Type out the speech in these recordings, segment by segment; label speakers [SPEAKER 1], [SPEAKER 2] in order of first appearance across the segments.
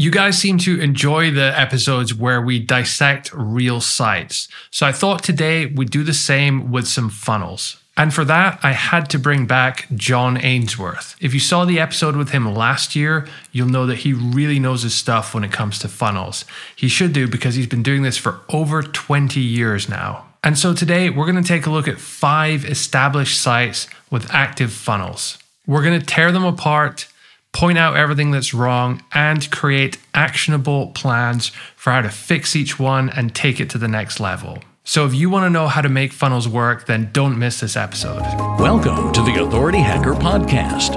[SPEAKER 1] You guys seem to enjoy the episodes where we dissect real sites. So I thought today we'd do the same with some funnels. And for that, I had to bring back Jon Ainsworth. If you saw the episode with him last year, you'll know that he really knows his stuff when it comes to funnels. He should do because he's been doing this for over 20 years now. And so today, we're going to take a look at five established sites with active funnels. We're going to tear them apart point out everything that's wrong, and create actionable plans for how to fix each one and take it to the next level. So, if you want to know how to make funnels work, then don't miss this episode.
[SPEAKER 2] Welcome to the Authority Hacker Podcast.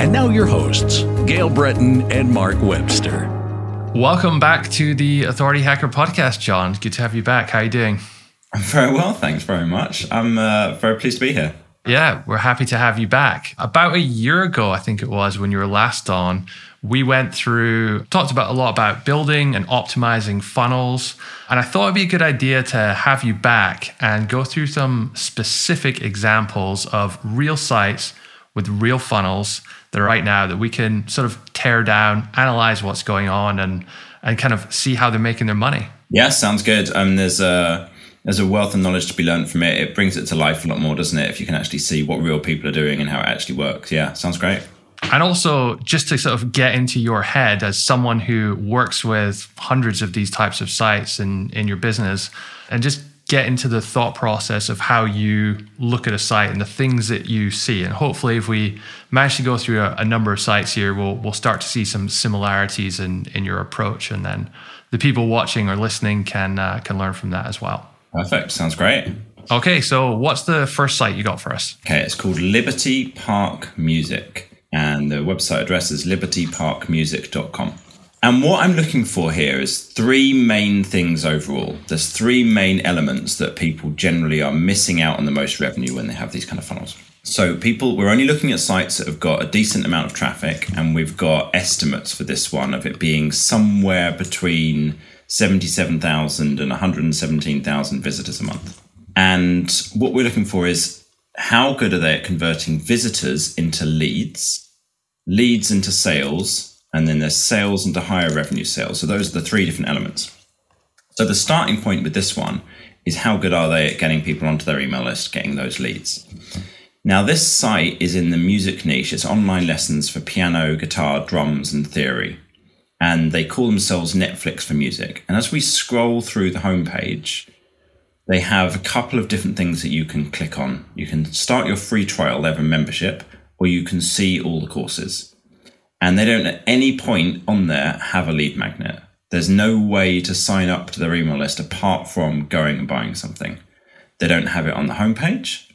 [SPEAKER 2] And now, your hosts, Gael Breton and Mark Webster.
[SPEAKER 1] Welcome back to the Authority Hacker Podcast, Jon. Good to have you back. How are you doing?
[SPEAKER 3] I'm very well, thanks very much. I'm uh, very pleased to be here.
[SPEAKER 1] Yeah, we're happy to have you back. About a year ago, I think it was, when you were last on, we went through, talked about a lot about building and optimizing funnels. And I thought it'd be a good idea to have you back and go through some specific examples of real sites with real funnels that are right now that we can sort of tear down, analyze what's going on, and and kind of see how they're making their money.
[SPEAKER 3] Yeah, sounds good. Um, there's a there's a wealth of knowledge to be learned from it. It brings it to life a lot more, doesn't it? If you can actually see what real people are doing and how it actually works. Yeah, sounds great.
[SPEAKER 1] And also, just to sort of get into your head as someone who works with hundreds of these types of sites in, in your business, and just get into the thought process of how you look at a site and the things that you see. And hopefully, if we manage to go through a, a number of sites here, we'll, we'll start to see some similarities in, in your approach. And then the people watching or listening can, uh, can learn from that as well.
[SPEAKER 3] Perfect. Sounds great.
[SPEAKER 1] Okay, so what's the first site you got for us?
[SPEAKER 3] Okay, it's called Liberty Park Music, and the website address is libertyparkmusic.com. And what I'm looking for here is three main things overall. There's three main elements that people generally are missing out on the most revenue when they have these kind of funnels. So, people, we're only looking at sites that have got a decent amount of traffic, and we've got estimates for this one of it being somewhere between 77,000 and 117,000 visitors a month. And what we're looking for is how good are they at converting visitors into leads, leads into sales, and then there's sales into higher revenue sales. So those are the three different elements. So the starting point with this one is how good are they at getting people onto their email list, getting those leads. Now, this site is in the music niche. It's online lessons for piano, guitar, drums, and theory and they call themselves Netflix for music. And as we scroll through the homepage, they have a couple of different things that you can click on. You can start your free trial, they have a membership, or you can see all the courses. And they don't at any point on there have a lead magnet. There's no way to sign up to their email list apart from going and buying something. They don't have it on the homepage.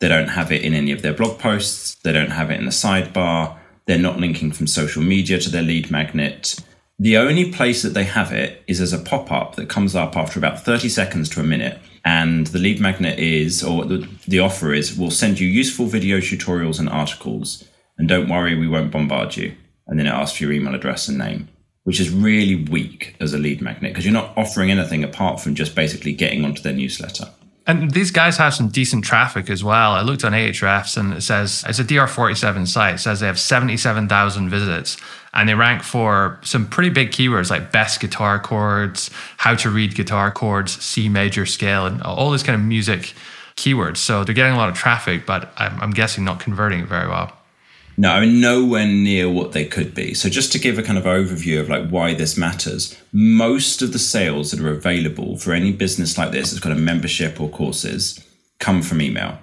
[SPEAKER 3] They don't have it in any of their blog posts. They don't have it in the sidebar. They're not linking from social media to their lead magnet. The only place that they have it is as a pop up that comes up after about 30 seconds to a minute. And the lead magnet is, or the, the offer is, we'll send you useful video tutorials and articles. And don't worry, we won't bombard you. And then it asks for your email address and name, which is really weak as a lead magnet because you're not offering anything apart from just basically getting onto their newsletter.
[SPEAKER 1] And these guys have some decent traffic as well. I looked on Ahrefs and it says it's a DR47 site. It says they have 77,000 visits and they rank for some pretty big keywords like best guitar chords, how to read guitar chords, C major scale, and all this kind of music keywords. So they're getting a lot of traffic, but I'm, I'm guessing not converting it very well.
[SPEAKER 3] No, I mean, nowhere near what they could be. So just to give a kind of overview of like why this matters, most of the sales that are available for any business like this that's got a membership or courses come from email.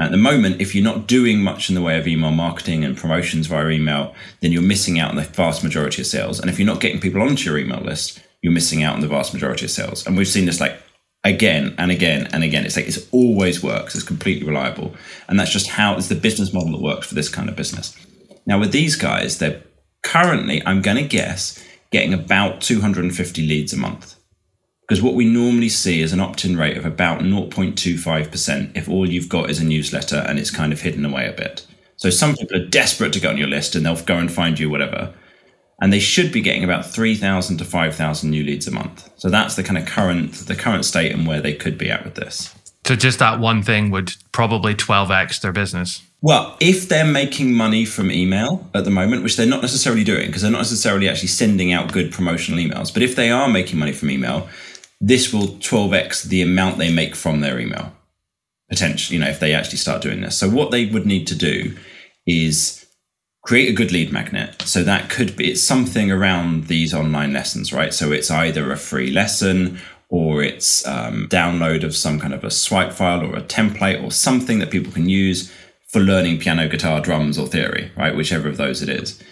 [SPEAKER 3] At the moment, if you're not doing much in the way of email marketing and promotions via email, then you're missing out on the vast majority of sales. And if you're not getting people onto your email list, you're missing out on the vast majority of sales. And we've seen this like again and again and again. It's like it's always works. It's completely reliable, and that's just how it's the business model that works for this kind of business. Now with these guys, they're currently, I'm going to guess, getting about 250 leads a month. Because what we normally see is an opt-in rate of about 0.25% if all you've got is a newsletter and it's kind of hidden away a bit. So some people are desperate to get on your list and they'll go and find you whatever and they should be getting about 3000 to 5000 new leads a month so that's the kind of current the current state and where they could be at with this
[SPEAKER 1] So just that one thing would probably 12x their business.
[SPEAKER 3] Well, if they're making money from email at the moment, which they're not necessarily doing because they're not necessarily actually sending out good promotional emails, but if they are making money from email, this will 12x the amount they make from their email potentially, you know, if they actually start doing this. So what they would need to do is create a good lead magnet. So that could be it's something around these online lessons, right? So it's either a free lesson or it's um, download of some kind of a swipe file or a template or something that people can use for learning piano, guitar, drums, or theory, right? Whichever of those it is.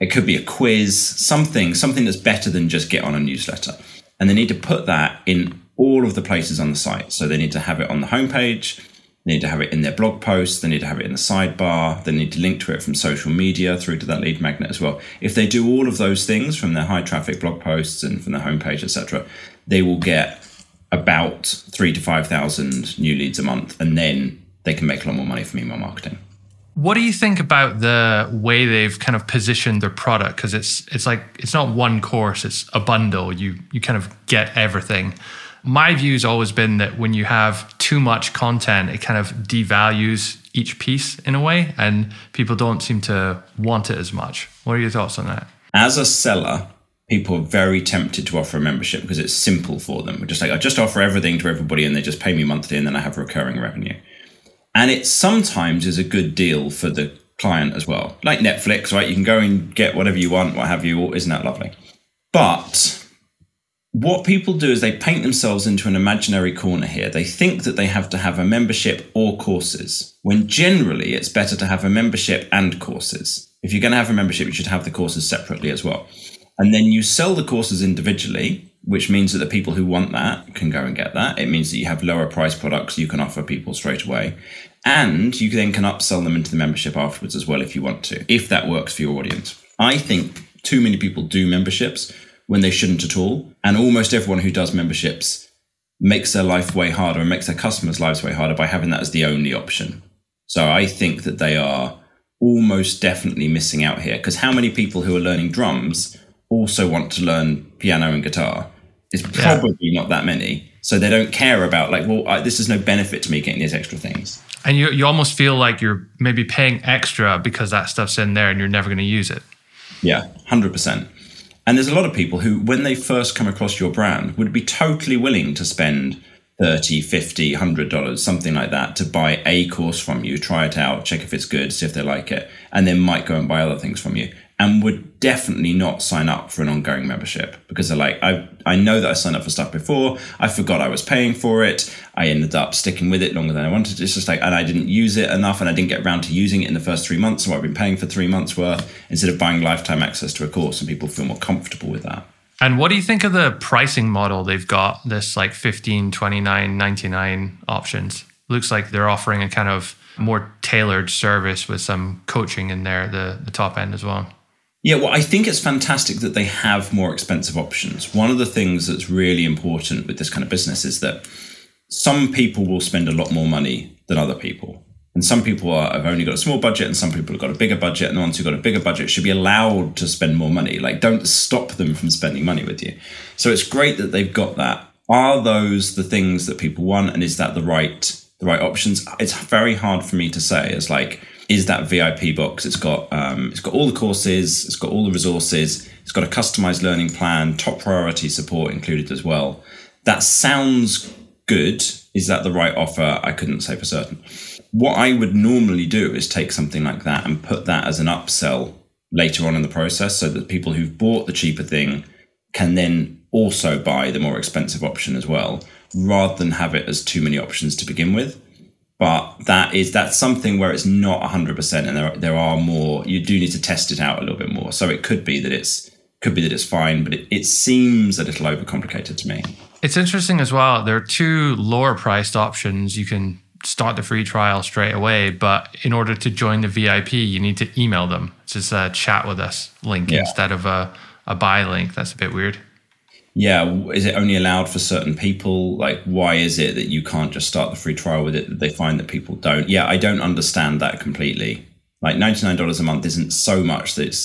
[SPEAKER 3] It could be a quiz, something, something that's better than just get on a newsletter. And they need to put that in all of the places on the site. So they need to have it on the homepage, they need to have it in their blog posts, they need to have it in the sidebar, they need to link to it from social media through to that lead magnet as well. If they do all of those things from their high traffic blog posts and from their homepage, etc., they will get about three to five thousand new leads a month, and then they can make a lot more money from email marketing.
[SPEAKER 1] What do you think about the way they've kind of positioned their product? Because it's it's like it's not one course; it's a bundle. You you kind of get everything my view has always been that when you have too much content, it kind of devalues each piece in a way, and people don't seem to want it as much. What are your thoughts on that?
[SPEAKER 3] As a seller, people are very tempted to offer a membership because it's simple for them. We're just like, I just offer everything to everybody and they just pay me monthly and then I have recurring revenue. And it sometimes is a good deal for the client as well. Like Netflix, right? You can go and get whatever you want, what have you. Isn't that lovely? But what people do is they paint themselves into an imaginary corner here. They think that they have to have a membership or courses, when generally it's better to have a membership and courses. If you're going to have a membership, you should have the courses separately as well. And then you sell the courses individually, which means that the people who want that can go and get that. It means that you have lower price products you can offer people straight away. And you then can upsell them into the membership afterwards as well if you want to, if that works for your audience. I think too many people do memberships when they shouldn't at all. And almost everyone who does memberships makes their life way harder and makes their customers' lives way harder by having that as the only option. So I think that they are almost definitely missing out here because how many people who are learning drums also want to learn piano and guitar? It's probably yeah. not that many. So they don't care about like, well, I, this is no benefit to me getting these extra things.
[SPEAKER 1] And you you almost feel like you're maybe paying extra because that stuff's in there and you're never going to use it.
[SPEAKER 3] Yeah, hundred percent. And there's a lot of people who, when they first come across your brand, would be totally willing to spend 30 50 100 dollars something like that to buy a course from you try it out check if it's good see if they like it and then might go and buy other things from you and would definitely not sign up for an ongoing membership because they're like, I, I know that I signed up for stuff before. I forgot I was paying for it. I ended up sticking with it longer than I wanted. It's just like, and I didn't use it enough and I didn't get around to using it in the first three months. So I've been paying for three months worth instead of buying lifetime access to a course and people feel more comfortable with that.
[SPEAKER 1] And what do you think of the pricing model they've got? This like 15, 29, 99 options. Looks like they're offering a kind of more tailored service with some coaching in there, the, the top end as well.
[SPEAKER 3] Yeah, well, I think it's fantastic that they have more expensive options. One of the things that's really important with this kind of business is that some people will spend a lot more money than other people. And some people are, have only got a small budget, and some people have got a bigger budget. And the ones who've got a bigger budget should be allowed to spend more money. Like, don't stop them from spending money with you. So it's great that they've got that. Are those the things that people want, and is that the right the right options? It's very hard for me to say. It's like is that VIP box. It's got um, it's got all the courses, it's got all the resources, it's got a customized learning plan, top priority support included as well. That sounds good. Is that the right offer? I couldn't say for certain. What I would normally do is take something like that and put that as an upsell later on in the process so that people who've bought the cheaper thing can then also buy the more expensive option as well, rather than have it as too many options to begin with but that is that's something where it's not 100% and there, there are more you do need to test it out a little bit more. So it could be that it's could be that it's fine but it, it seems a little overcomplicated to me.
[SPEAKER 1] It's interesting as well. There are two lower priced options. You can start the free trial straight away but in order to join the vip you need to email them. It's just a chat with us link yeah. instead of a, a buy link. That's a bit weird
[SPEAKER 3] yeah, is it only allowed for certain people? Like, why is it that you can't just start the free trial with it? That they find that people don't. Yeah, I don't understand that completely. Like, ninety nine dollars a month isn't so much that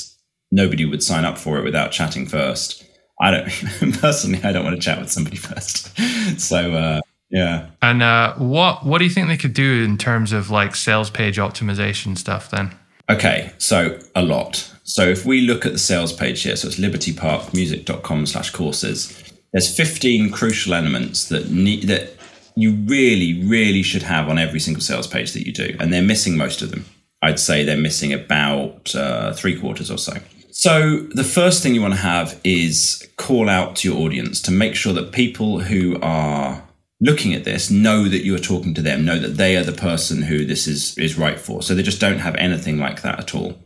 [SPEAKER 3] nobody would sign up for it without chatting first. I don't personally. I don't want to chat with somebody first. so uh, Yeah.
[SPEAKER 1] And uh, what what do you think they could do in terms of like sales page optimization stuff then?
[SPEAKER 3] Okay, so a lot. So if we look at the sales page here, so it's libertyparkmusic.com slash courses, there's 15 crucial elements that need that you really, really should have on every single sales page that you do. And they're missing most of them. I'd say they're missing about uh, three quarters or so. So the first thing you want to have is call out to your audience to make sure that people who are looking at this know that you're talking to them, know that they are the person who this is is right for. So they just don't have anything like that at all.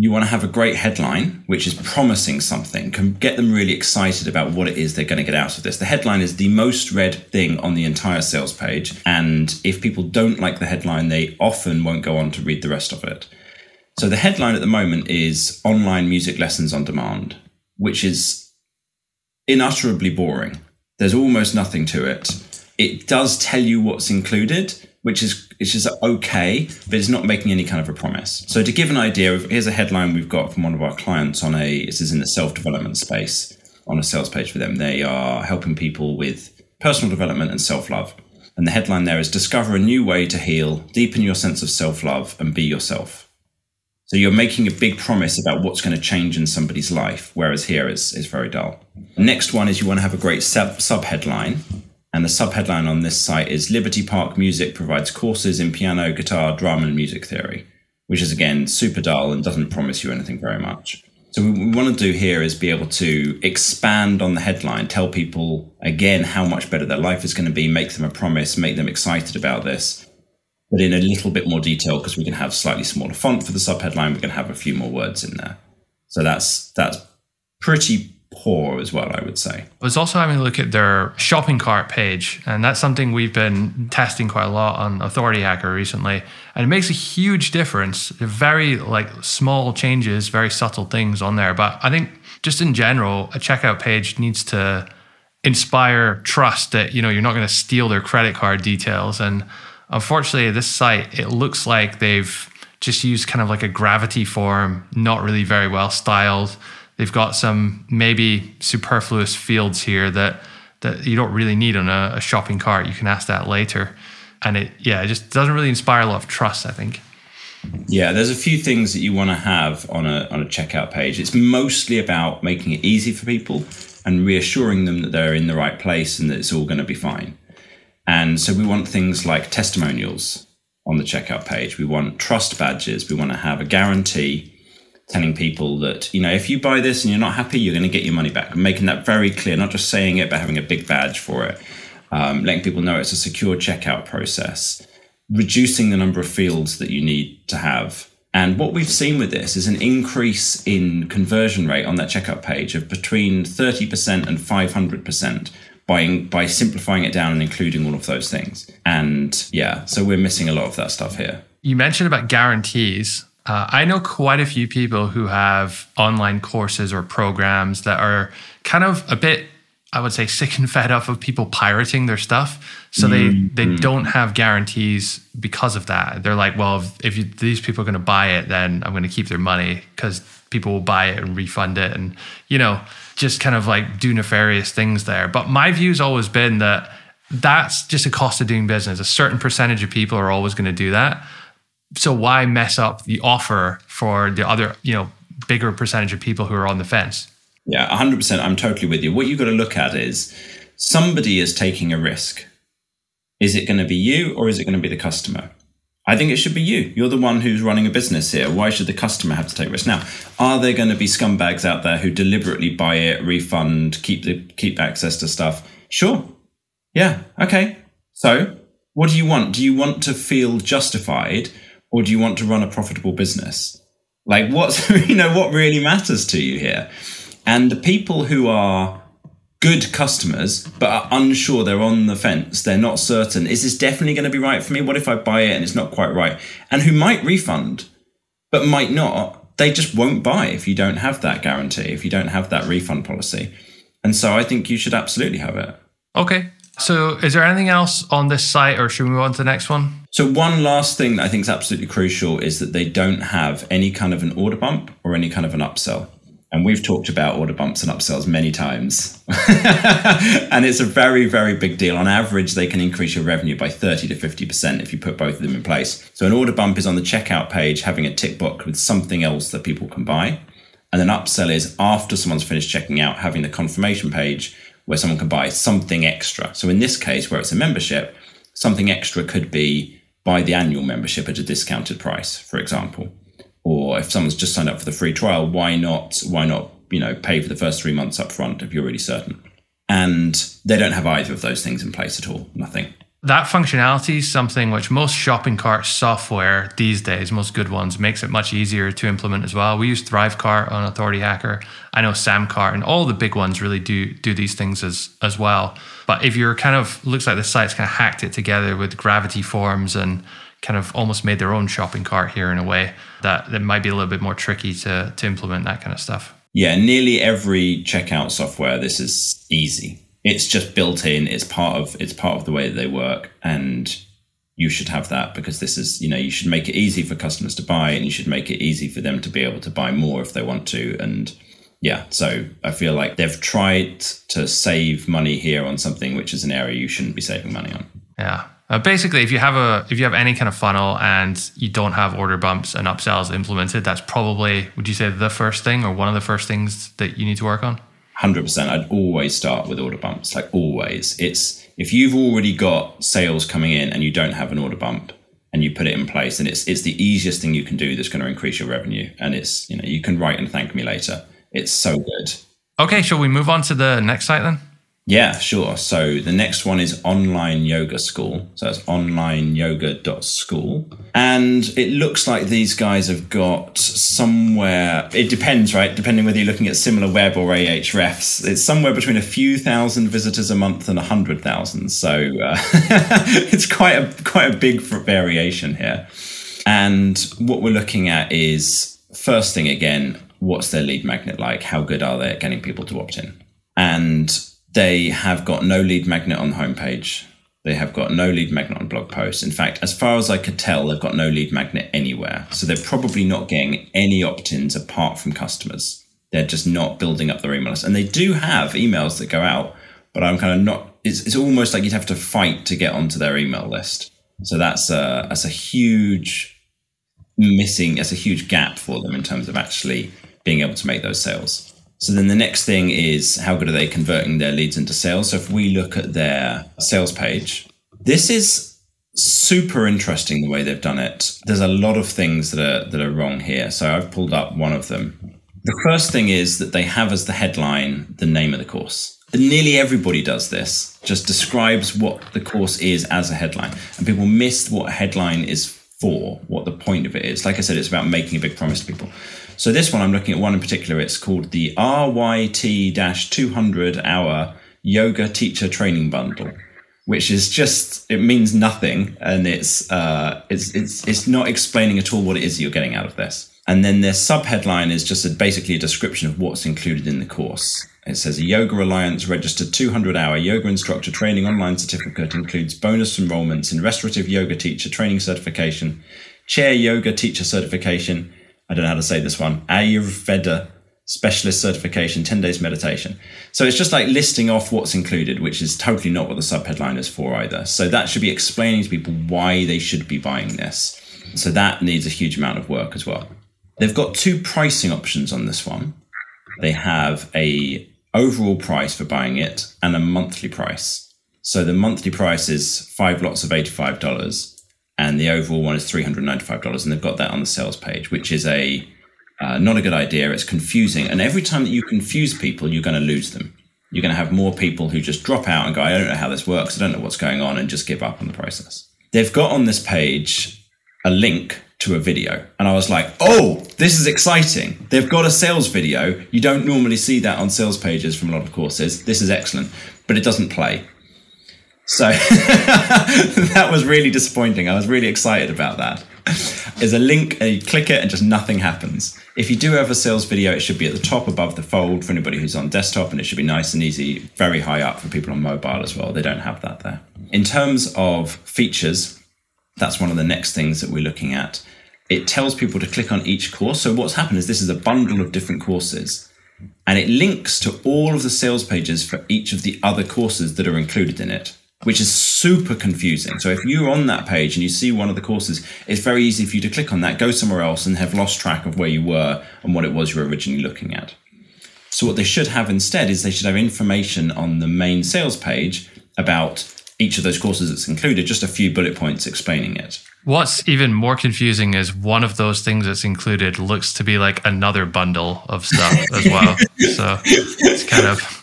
[SPEAKER 3] You want to have a great headline, which is promising something, can get them really excited about what it is they're going to get out of this. The headline is the most read thing on the entire sales page. And if people don't like the headline, they often won't go on to read the rest of it. So the headline at the moment is online music lessons on demand, which is inutterably boring. There's almost nothing to it. It does tell you what's included, which is it's just okay, but it's not making any kind of a promise. So to give an idea of here's a headline we've got from one of our clients on a this is in the self-development space on a sales page for them. They are helping people with personal development and self-love. And the headline there is discover a new way to heal, deepen your sense of self-love and be yourself. So you're making a big promise about what's going to change in somebody's life, whereas here is, is very dull. Next one is you want to have a great sub headline and the subheadline on this site is Liberty Park Music provides courses in piano, guitar, drum, and music theory, which is again super dull and doesn't promise you anything very much. So, what we want to do here is be able to expand on the headline, tell people again how much better their life is going to be, make them a promise, make them excited about this, but in a little bit more detail because we can have slightly smaller font for the subheadline. We can have a few more words in there. So that's that's pretty poor as well, I would say.
[SPEAKER 1] I was also having a look at their shopping cart page, and that's something we've been testing quite a lot on Authority Hacker recently. And it makes a huge difference. Very like small changes, very subtle things on there. But I think just in general, a checkout page needs to inspire trust that you know you're not going to steal their credit card details. And unfortunately, this site it looks like they've just used kind of like a gravity form, not really very well styled They've got some maybe superfluous fields here that that you don't really need on a, a shopping cart. You can ask that later, and it yeah, it just doesn't really inspire a lot of trust. I think.
[SPEAKER 3] Yeah, there's a few things that you want to have on a on a checkout page. It's mostly about making it easy for people and reassuring them that they're in the right place and that it's all going to be fine. And so we want things like testimonials on the checkout page. We want trust badges. We want to have a guarantee telling people that you know if you buy this and you're not happy you're going to get your money back making that very clear not just saying it but having a big badge for it um, letting people know it's a secure checkout process reducing the number of fields that you need to have and what we've seen with this is an increase in conversion rate on that checkout page of between 30% and 500% by, by simplifying it down and including all of those things. And yeah, so we're missing a lot of that stuff here.
[SPEAKER 1] You mentioned about guarantees. Uh, I know quite a few people who have online courses or programs that are kind of a bit, I would say, sick and fed up of people pirating their stuff. So mm-hmm. they they don't have guarantees because of that. They're like, well, if, if you, these people are going to buy it, then I'm going to keep their money because people will buy it and refund it, and you know, just kind of like do nefarious things there. But my view's always been that that's just a cost of doing business. A certain percentage of people are always going to do that so why mess up the offer for the other, you know, bigger percentage of people who are on the fence?
[SPEAKER 3] Yeah, 100%. I'm totally with you. What you've got to look at is somebody is taking a risk. Is it going to be you or is it going to be the customer? I think it should be you. You're the one who's running a business here. Why should the customer have to take risk? Now, are there going to be scumbags out there who deliberately buy it, refund, keep the keep access to stuff? Sure. Yeah. Okay. So, what do you want? Do you want to feel justified or do you want to run a profitable business? Like what's you know what really matters to you here? And the people who are good customers but are unsure, they're on the fence, they're not certain, is this definitely going to be right for me? What if I buy it and it's not quite right? And who might refund but might not, they just won't buy if you don't have that guarantee, if you don't have that refund policy. And so I think you should absolutely have it.
[SPEAKER 1] Okay. So, is there anything else on this site, or should we move on to the next one?
[SPEAKER 3] So, one last thing that I think is absolutely crucial is that they don't have any kind of an order bump or any kind of an upsell. And we've talked about order bumps and upsells many times. and it's a very, very big deal. On average, they can increase your revenue by 30 to 50% if you put both of them in place. So an order bump is on the checkout page having a tick box with something else that people can buy. And an upsell is after someone's finished checking out, having the confirmation page where someone can buy something extra. So in this case, where it's a membership, something extra could be buy the annual membership at a discounted price, for example or if someone's just signed up for the free trial, why not? Why not? You know, pay for the first three months up front if you're really certain. And they don't have either of those things in place at all. Nothing.
[SPEAKER 1] That functionality is something which most shopping cart software these days, most good ones, makes it much easier to implement as well. We use Thrivecart on Authority Hacker. I know Samcart and all the big ones really do do these things as as well. But if you're kind of looks like the site's kind of hacked it together with gravity forms and kind of almost made their own shopping cart here in a way that, that might be a little bit more tricky to, to implement that kind of stuff.
[SPEAKER 3] Yeah, nearly every checkout software, this is easy. It's just built in. It's part of it's part of the way that they work, and you should have that because this is you know you should make it easy for customers to buy, and you should make it easy for them to be able to buy more if they want to. And yeah, so I feel like they've tried to save money here on something which is an area you shouldn't be saving money on.
[SPEAKER 1] Yeah, uh, basically, if you have a if you have any kind of funnel and you don't have order bumps and upsells implemented, that's probably would you say the first thing or one of the first things that you need to work on?
[SPEAKER 3] Hundred percent. I'd always start with order bumps. Like always, it's if you've already got sales coming in and you don't have an order bump and you put it in place, and it's it's the easiest thing you can do that's going to increase your revenue. And it's you know you can write and thank me later. It's so good.
[SPEAKER 1] Okay, shall we move on to the next site then?
[SPEAKER 3] Yeah, sure. So the next one is Online Yoga School. So that's onlineyoga.school. And it looks like these guys have got somewhere, it depends, right? Depending whether you're looking at Similarweb or Ahrefs, it's somewhere between a few thousand visitors a month and a hundred thousand. So uh, it's quite a, quite a big variation here. And what we're looking at is first thing again, what's their lead magnet like? How good are they at getting people to opt in? And they have got no lead magnet on the homepage. They have got no lead magnet on blog posts. In fact, as far as I could tell, they've got no lead magnet anywhere. So they're probably not getting any opt ins apart from customers. They're just not building up their email list. And they do have emails that go out, but I'm kind of not, it's, it's almost like you'd have to fight to get onto their email list. So that's a, that's a huge missing, that's a huge gap for them in terms of actually being able to make those sales. So then the next thing is how good are they converting their leads into sales? So if we look at their sales page, this is super interesting the way they've done it. There's a lot of things that are that are wrong here. So I've pulled up one of them. The first thing is that they have as the headline the name of the course. Nearly everybody does this, just describes what the course is as a headline. And people miss what a headline is for, what the point of it is. Like I said, it's about making a big promise to people. So this one, I'm looking at one in particular. It's called the RYT 200 hour yoga teacher training bundle, which is just it means nothing, and it's uh, it's it's it's not explaining at all what it is you're getting out of this. And then their subheadline is just a, basically a description of what's included in the course. It says a Yoga Alliance registered 200 hour yoga instructor training online certificate includes bonus enrollments in restorative yoga teacher training certification, chair yoga teacher certification, I don't know how to say this one, Ayurveda specialist certification, 10 days meditation. So it's just like listing off what's included, which is totally not what the subheadline is for either. So that should be explaining to people why they should be buying this. So that needs a huge amount of work as well. They've got two pricing options on this one. They have a overall price for buying it and a monthly price. So the monthly price is five lots of $85 and the overall one is $395 and they've got that on the sales page which is a uh, not a good idea. It's confusing and every time that you confuse people you're going to lose them. You're going to have more people who just drop out and go i don't know how this works. I don't know what's going on and just give up on the process. They've got on this page a link to a video and i was like oh this is exciting. They've got a sales video. You don't normally see that on sales pages from a lot of courses. This is excellent. But it doesn't play so that was really disappointing. I was really excited about that. There's a link, you click it, and just nothing happens. If you do have a sales video, it should be at the top above the fold for anybody who's on desktop, and it should be nice and easy, very high up for people on mobile as well. They don't have that there. In terms of features, that's one of the next things that we're looking at. It tells people to click on each course. So what's happened is this is a bundle of different courses and it links to all of the sales pages for each of the other courses that are included in it, which is super confusing. So if you're on that page and you see one of the courses, it's very easy for you to click on that, go somewhere else, and have lost track of where you were and what it was you were originally looking at. So what they should have instead is they should have information on the main sales page about each of those courses that's included, just a few bullet points explaining it.
[SPEAKER 1] What's even more confusing is one of those things that's included looks to be like another bundle of stuff as well. So it's kind of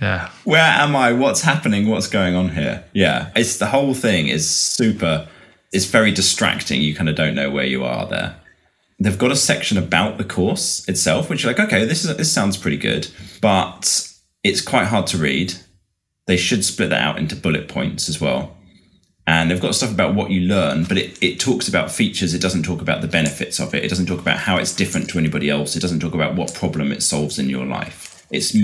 [SPEAKER 1] yeah.
[SPEAKER 3] Where am I? What's happening? What's going on here? Yeah. It's the whole thing is super it's very distracting. You kind of don't know where you are there. They've got a section about the course itself, which you're like, okay, this is this sounds pretty good, but it's quite hard to read. They should split that out into bullet points as well. And they've got stuff about what you learn, but it, it talks about features. It doesn't talk about the benefits of it. It doesn't talk about how it's different to anybody else. It doesn't talk about what problem it solves in your life. It's,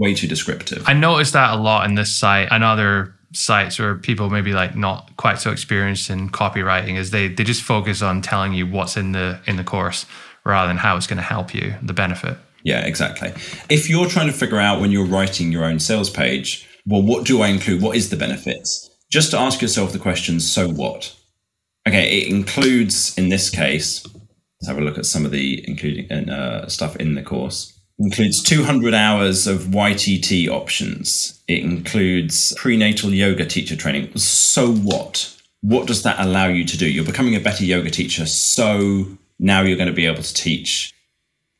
[SPEAKER 3] way too descriptive.
[SPEAKER 1] I noticed that a lot in this site and other sites where people maybe like not quite so experienced in copywriting is they they just focus on telling you what's in the in the course rather than how it's going to help you the benefit
[SPEAKER 3] Yeah, exactly. If you're trying to figure out when you're writing your own sales page, well, what do I include? What is the benefits? Just to ask yourself the question, so what? Okay, it includes, in this case, let's have a look at some of the including uh, stuff in the course. Includes 200 hours of YTT options. It includes prenatal yoga teacher training. So what? What does that allow you to do? You're becoming a better yoga teacher. So now you're going to be able to teach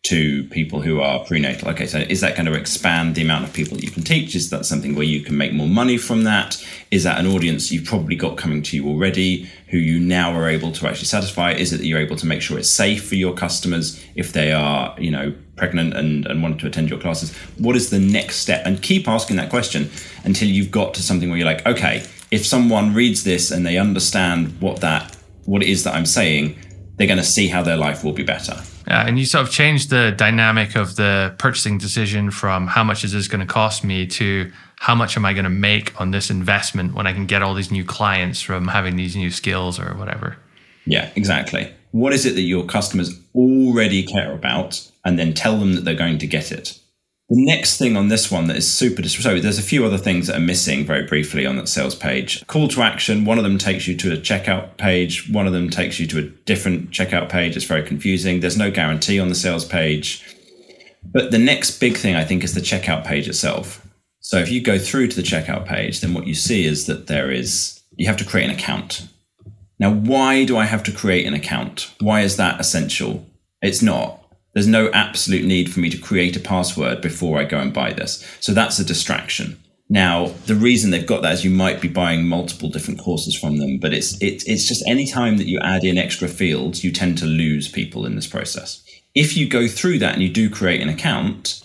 [SPEAKER 3] to people who are prenatal. Okay, so is that going to expand the amount of people that you can teach? Is that something where you can make more money from that? Is that an audience you've probably got coming to you already who you now are able to actually satisfy? Is it that you're able to make sure it's safe for your customers if they are, you know, pregnant and, and want to attend your classes? What is the next step? And keep asking that question until you've got to something where you're like, okay, if someone reads this and they understand what that what it is that I'm saying, they're going to see how their life will be better.
[SPEAKER 1] Yeah, and you sort of change the dynamic of the purchasing decision from how much is this going to cost me to how much am I going to make on this investment when I can get all these new clients from having these new skills or whatever.
[SPEAKER 3] Yeah, exactly. What is it that your customers already care about? And then tell them that they're going to get it. The next thing on this one that is super dis- so there's a few other things that are missing very briefly on that sales page. Call to action, one of them takes you to a checkout page, one of them takes you to a different checkout page. It's very confusing. There's no guarantee on the sales page. But the next big thing I think is the checkout page itself. So if you go through to the checkout page, then what you see is that there is you have to create an account. Now, why do I have to create an account? Why is that essential? It's not. There's no absolute need for me to create a password before I go and buy this. So that's a distraction. Now, the reason they've got that is you might be buying multiple different courses from them, but it's it, it's just any time that you add in extra fields, you tend to lose people in this process. If you go through that and you do create an account,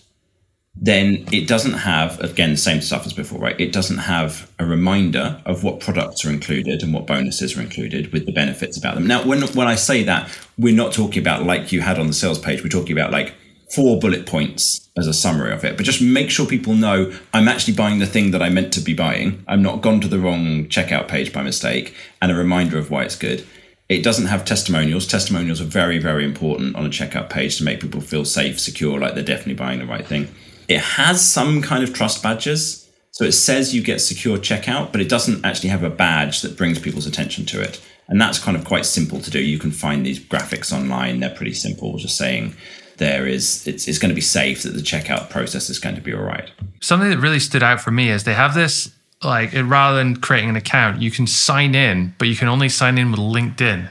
[SPEAKER 3] then it doesn't have again the same stuff as before right? It doesn't have a reminder of what products are included and what bonuses are included with the benefits about them. Now when when i say that we're not talking about like you had on the sales page. We're talking about like four bullet points as a summary of it. But just make sure people know i'm actually buying the thing that i meant to be buying. I'm not gone to the wrong checkout page by mistake. And a reminder of why it's good. It doesn't have testimonials. Testimonials are very, very important on a checkout page to make people feel safe, secure, like they're definitely buying the right thing. It has some kind of trust badges. So it says you get secure checkout, but it doesn't actually have a badge that brings people's attention to it. And that's kind of quite simple to do. You can find these graphics online. They're pretty simple, just saying there is it's, it's going to be safe that the checkout process is going to be all right.
[SPEAKER 1] Something that really stood out for me is they have this like rather than creating an account, you can sign in, but you can only sign in with LinkedIn,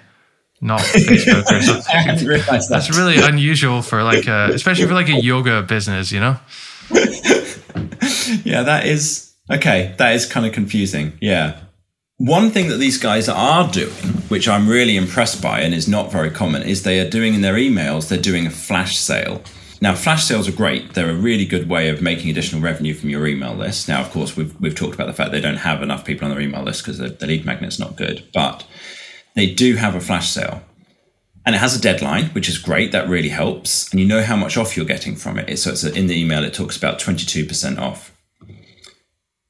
[SPEAKER 1] not Facebook or something.
[SPEAKER 3] I hadn't realized that.
[SPEAKER 1] That's really unusual for like a, especially for like a yoga business, you know?
[SPEAKER 3] yeah, that is okay. That is kind of confusing. Yeah. One thing that these guys are doing, which I'm really impressed by and is not very common, is they are doing in their emails, they're doing a flash sale. Now, flash sales are great. They're a really good way of making additional revenue from your email list. Now, of course, we've, we've talked about the fact they don't have enough people on their email list because the, the lead magnet's not good, but they do have a flash sale. And it has a deadline, which is great. That really helps. And you know how much off you're getting from it. So it's in the email, it talks about 22% off.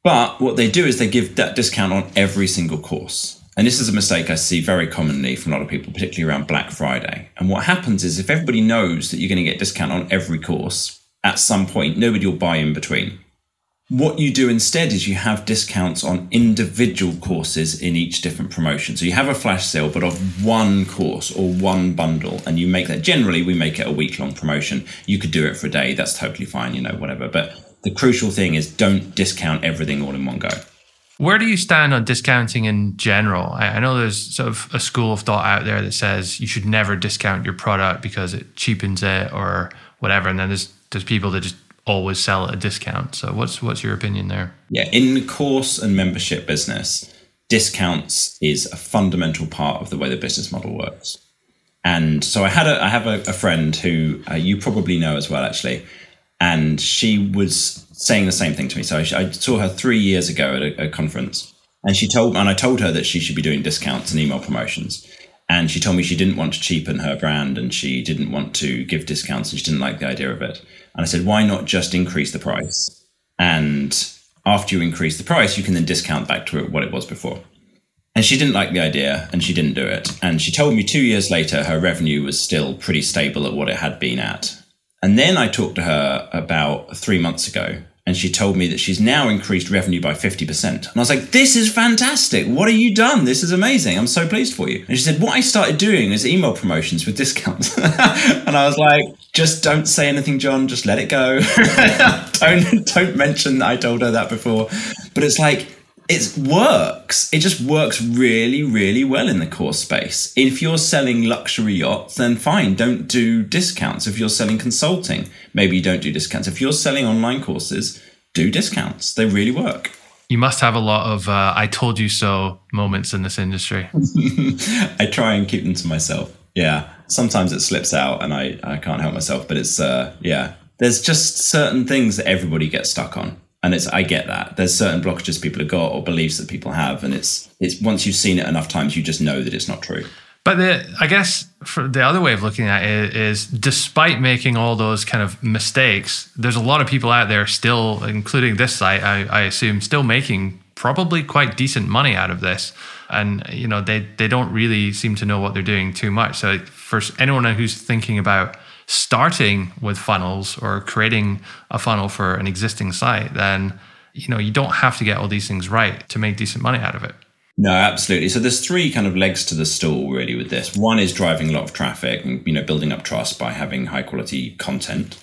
[SPEAKER 3] But what they do is they give that discount on every single course. And this is a mistake I see very commonly from a lot of people, particularly around Black Friday. And what happens is if everybody knows that you're going to get discount on every course, at some point. Nobody will buy in between. What you do instead is you have discounts on individual courses in each different promotion. So you have a flash sale, but of one course or one bundle, and you make that. Generally, we make it a week long promotion. You could do it for a day. That's totally fine, you know, whatever. But the crucial thing is don't discount everything all in one go.
[SPEAKER 1] Where do you stand on discounting in general? I, know there's sort of a school of thought out there that says you should never discount your product because it cheapens it or whatever. And then there's there's people that just always sell at a discount. So what's what's your opinion there?
[SPEAKER 3] Yeah, in course and membership business, discounts is a fundamental part of the way the business model works. And so I had a I have a, a friend who uh, you probably know as well, actually, and she was saying the same thing to me. So I, I saw her three years ago at a, a, conference, and she told and I told her that she should be doing discounts and email promotions. And she told me she didn't want to cheapen her brand and she didn't want to give discounts and she didn't like the idea of it. And I said, why not just increase the price? And after you increase the price, you can then discount back to what it was before. And she didn't like the idea and she didn't do it. And she told me two years later her revenue was still pretty stable at what it had been at. And then I talked to her about three months ago and she told me that she's now increased revenue by 50%. And I was like, this is fantastic. What have you done? This is amazing. I'm so pleased for you. And she said, what I started doing is email promotions with discounts. and I was like, just don't say anything, Jon. Just let it go. don't, don't mention that I told her that before. But it's like, it works. It just works really, really well in the course space. If you're selling luxury yachts, then fine, don't do discounts. If you're selling consulting, maybe you don't do discounts. If you're selling online courses, do discounts. They really work.
[SPEAKER 1] You must have a lot of uh, I told you so moments in this industry.
[SPEAKER 3] I try and keep them to myself. Yeah. Sometimes it slips out and I, I can't help myself, but it's, uh, yeah. There's just certain things that everybody gets stuck on and it's I get that there's certain blockages people have got or beliefs that people have, and it's it's once you've seen it enough times, you just know that it's not true.
[SPEAKER 1] But the, I guess the other way of looking at it is, despite making all those kind of mistakes, there's a lot of people out there still, including this site, I, I assume, still making probably quite decent money out of this. And you know, they they don't really seem to know what they're doing too much. So for anyone who's thinking about starting with funnels or creating a funnel for an existing site, then you know you don't have to get all these things right to make decent money out of it.
[SPEAKER 3] No, absolutely. So there's three kind of legs to the stool really with this. One is driving a lot of traffic and you know building up trust by having high quality content.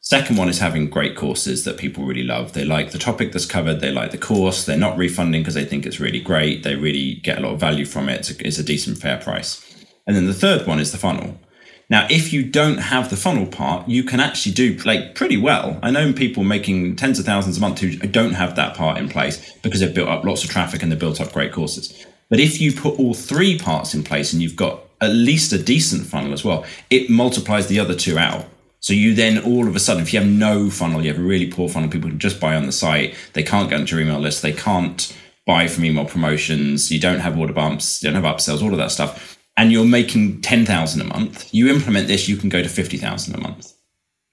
[SPEAKER 3] Second one is having great courses that people really love. They like the topic that's covered, they like the course, they're not refunding because they think it's really great, they really get a lot of value from it, it's a, it's a decent fair price. And then the third one is the funnel. Now, if you don't have the funnel part, you can actually do like pretty well. I know people making tens of thousands a month who don't have that part in place because they've built up lots of traffic and they've built up great courses. But if you put all three parts in place and you've got at least a decent funnel as well, it multiplies the other two out. So you then all of a sudden, if you have no funnel, you have a really poor funnel, people can just buy on the site. They can't get onto your email list. They can't buy from email promotions. You don't have order bumps. You don't have upsells, all of that stuff and you're making 10,000 a month, you implement this, you can go to 50,000 a month.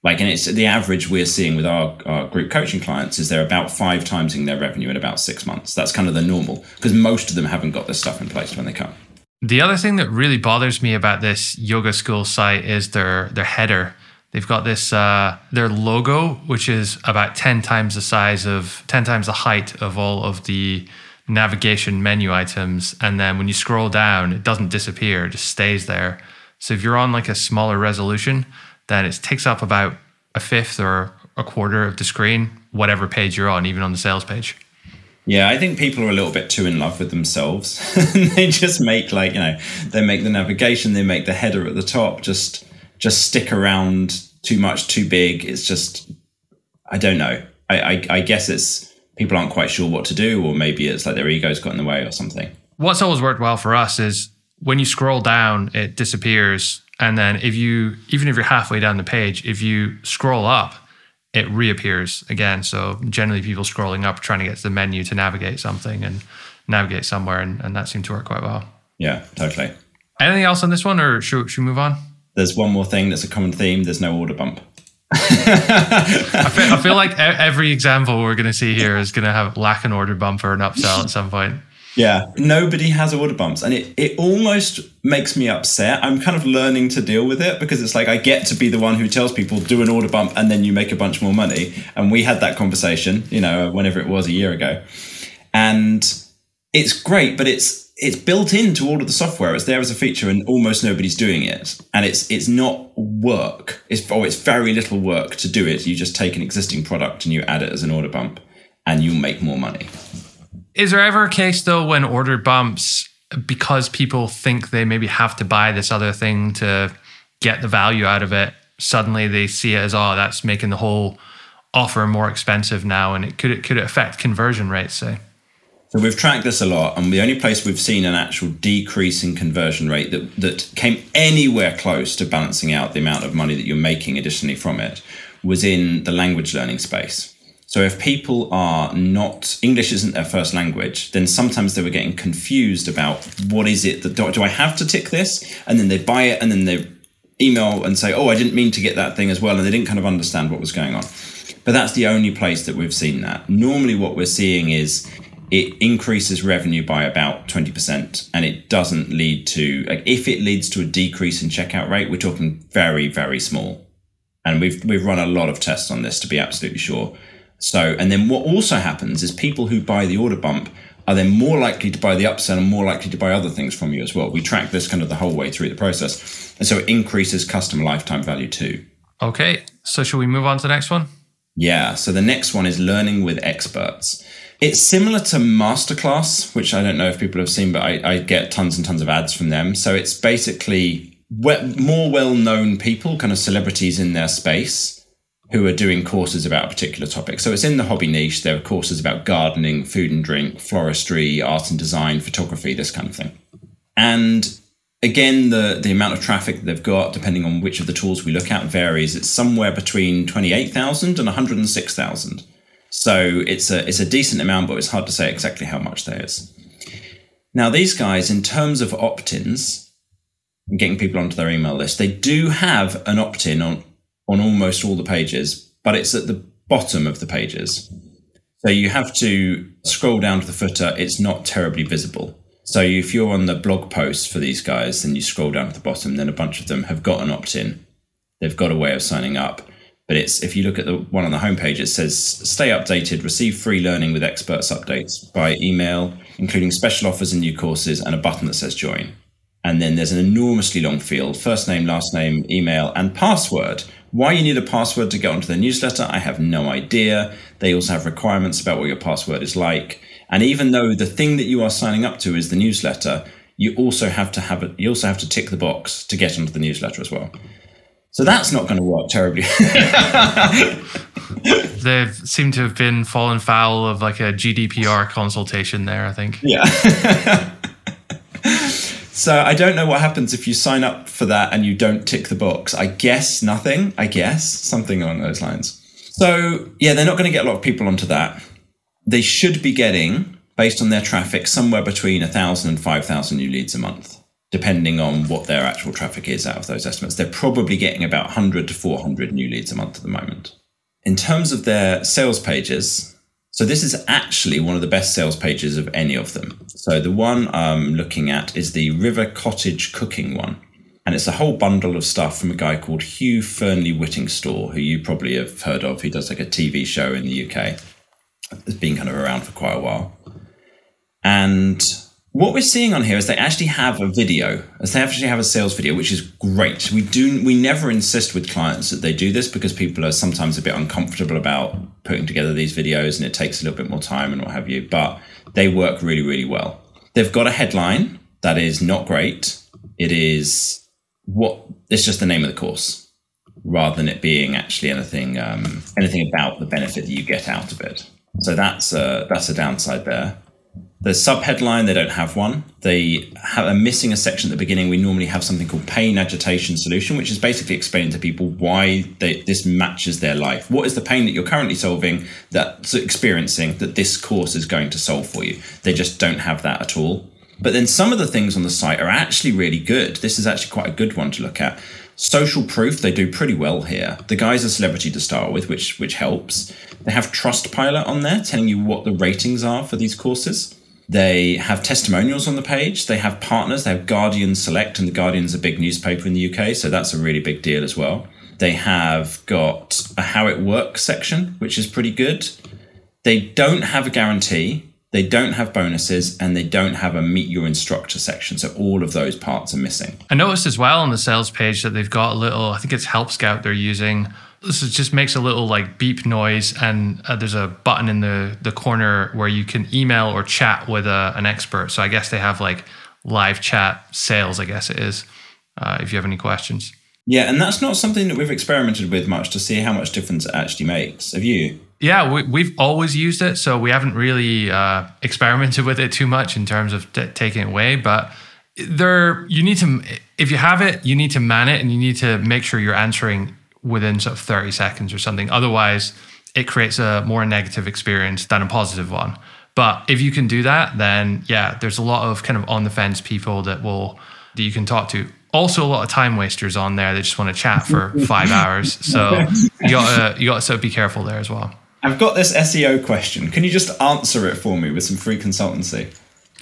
[SPEAKER 3] Like, and it's the average we're seeing with our, our group coaching clients is they're about five timesing their revenue in about six months. That's kind of the normal because most of them haven't got this stuff in place when they come.
[SPEAKER 1] The other thing that really bothers me about this yoga school site is their their header. They've got this uh, their logo, which is about ten times the size of ten times the height of all of the navigation menu items. And then when you scroll down, it doesn't disappear, it just stays there. So if you're on like a smaller resolution, then it takes up about a fifth or a quarter of the screen, whatever page you're on, even on the sales page.
[SPEAKER 3] Yeah, I think people are a little bit too in love with themselves. they just make like, you know, they make the navigation, they make the header at the top just just stick around too much, too big. It's just I don't know. I, I, I guess it's people aren't quite sure what to do, or maybe it's like their ego's got in the way or something.
[SPEAKER 1] What's always worked well for us is when you scroll down, it disappears. And then if you, even if you're halfway down the page, if you scroll up, it reappears again. So generally people scrolling up trying to get to the menu to navigate something and navigate somewhere. And, and that seemed to work quite well.
[SPEAKER 3] Yeah, totally.
[SPEAKER 1] Anything else on this one or should, should we move on?
[SPEAKER 3] There's one more thing that's a common theme. There's no order bump.
[SPEAKER 1] I, feel, I feel like every example we're going to see here is going to have lack an order bump or an upsell at some point.
[SPEAKER 3] Yeah, nobody has order bumps, and it, it almost makes me upset. I'm kind of learning to deal with it because it's like I get to be the one who tells people do an order bump and then you make a bunch more money. And we had that conversation, you know, whenever it was a year ago, and it's great, but it's it's built into all of the software. It's there as a feature, and almost nobody's doing it. And it's it's not work. It's oh, it's very little work to do it. You just take an existing product and you add it as an order bump, and you make more money.
[SPEAKER 1] Is there ever a case though when order bumps because people think they maybe have to buy this other thing to get the value out of it? Suddenly they see it as oh, that's making the whole offer more expensive now, and it could it could it affect conversion rates? Say.
[SPEAKER 3] So we've tracked this a lot, and the only place we've seen an actual decrease in conversion rate that, that came anywhere close to balancing out the amount of money that you're making additionally from it was in the language learning space. So if people are not English isn't their first language, then sometimes they were getting confused about what is it that do, do I have to tick this? And then they buy it and then they email and say, "Oh, I didn't mean to get that thing as well," and they didn't kind of understand what was going on. But that's the only place that we've seen that. Normally, what we're seeing is it increases revenue by about 20% and it doesn't lead to like if it leads to a decrease in checkout rate we're talking very very small. And we've we've run a lot of tests on this to be absolutely sure. So and then what also happens is people who buy the order bump are then more likely to buy the upsell and more likely to buy other things from you as well. We track this kind of the whole way through the process. And so it increases customer lifetime value too.
[SPEAKER 1] Okay so shall we move on to the next one?
[SPEAKER 3] Yeah so the next one is learning with experts it's similar to Masterclass, which I don't know if people have seen, but I, I get tons and tons of ads from them. So it's basically more well known people, kind of celebrities in their space, who are doing courses about a particular topic. So it's in the hobby niche. There are courses about gardening, food and drink, floristry, art and design, photography, this kind of thing. And again, the, the amount of traffic they've got, depending on which of the tools we look at, varies. It's somewhere between 28,000 and 106,000. So it's a it's a decent amount, but it's hard to say exactly how much there is. Now, these guys, in terms of opt-ins and getting people onto their email list, they do have an opt-in on on almost all the pages, but it's at the bottom of the pages. So you have to scroll down to the footer. It's not terribly visible. So if you're on the blog post for these guys, and you scroll down to the bottom, then a bunch of them have got an opt-in. They've got a way of signing up. But it's if you look at the one on the homepage, it says stay updated, receive free learning with experts updates by email, including special offers and new courses, and a button that says join. And then there's an enormously long field first name, last name, email, and password. Why you need a password to get onto the newsletter, I have no idea. They also have requirements about what your password is like. And even though the thing that you are signing up to is the newsletter, you also have to have it, you also have to tick the box to get onto the newsletter as well. So that's not going to work terribly.
[SPEAKER 1] they seem to have been fallen foul of like a GDPR consultation there, I think.
[SPEAKER 3] Yeah. so I don't know what happens if you sign up for that and you don't tick the box. I guess nothing. I guess something along those lines. So yeah, they're not going to get a lot of people onto that. They should be getting, based on their traffic, somewhere between 1,000 and 5,000 new leads a month depending on what their actual traffic is out of those estimates. They're probably getting about 100 to 400 new leads a month at the moment. In terms of their sales pages, so this is actually one of the best sales pages of any of them. So the one I'm looking at is the River Cottage cooking one. And it's a whole bundle of stuff from a guy called Hugh Fearnley Whittingstall, who you probably have heard of. He does like a TV show in the UK. It's been kind of around for quite a while. And what we're seeing on here is they actually have a video, as they actually have a sales video, which is great. We do we never insist with clients that they do this because people are sometimes a bit uncomfortable about putting together these videos and it takes a little bit more time and what have you, but they work really, really well. They've got a headline that is not great. It is what it's just the name of the course rather than it being actually anything um, anything about the benefit that you get out of it. So that's a, that's a downside there. The subheadline, they don't have one. They have, are missing a section at the beginning. We normally have something called pain agitation solution, which is basically explaining to people why they, this matches their life. What is the pain that you're currently solving, that's experiencing, that this course is going to solve for you? They just don't have that at all. But then some of the things on the site are actually really good. This is actually quite a good one to look at. Social proof, they do pretty well here. The guy's a celebrity to start with, which which helps. They have Trustpilot on there telling you what the ratings are for these courses. They have testimonials on the page. They have partners. They have Guardian Select, and the Guardian's a big newspaper in the UK, so that's a really big deal as well. They have got a How It Works section, which is pretty good. They don't have a guarantee, they don't have bonuses, and they don't have a Meet Your Instructor section. So all of those parts are missing.
[SPEAKER 1] I noticed as well on the sales page that they've got a little, I think it's Help Scout they're using. This is- just makes a little like beep noise, and uh, there's a button in the, the corner where you can email or chat with a, an expert. So I guess they have like live chat sales, I guess it is, uh, if you have any questions.
[SPEAKER 3] Yeah, and that's not something that we've experimented with much to see how much difference it actually makes. Have you?
[SPEAKER 1] Yeah, we, we've always used it, so we haven't really uh, experimented with it too much in terms of t- taking it away. But there, you need to, if you have it, you need to man it, and you need to make sure you're answering within sort of 30 seconds or something. Otherwise, it creates a more negative experience than a positive one. But if you can do that, then yeah, there's a lot of kind of on the fence people that will that you can talk to. Also, a lot of time wasters on there. They just want to chat for five hours. So you got to you got to sort of be careful there as well.
[SPEAKER 3] I've got this SEO question. Can you just answer it for me with some free consultancy?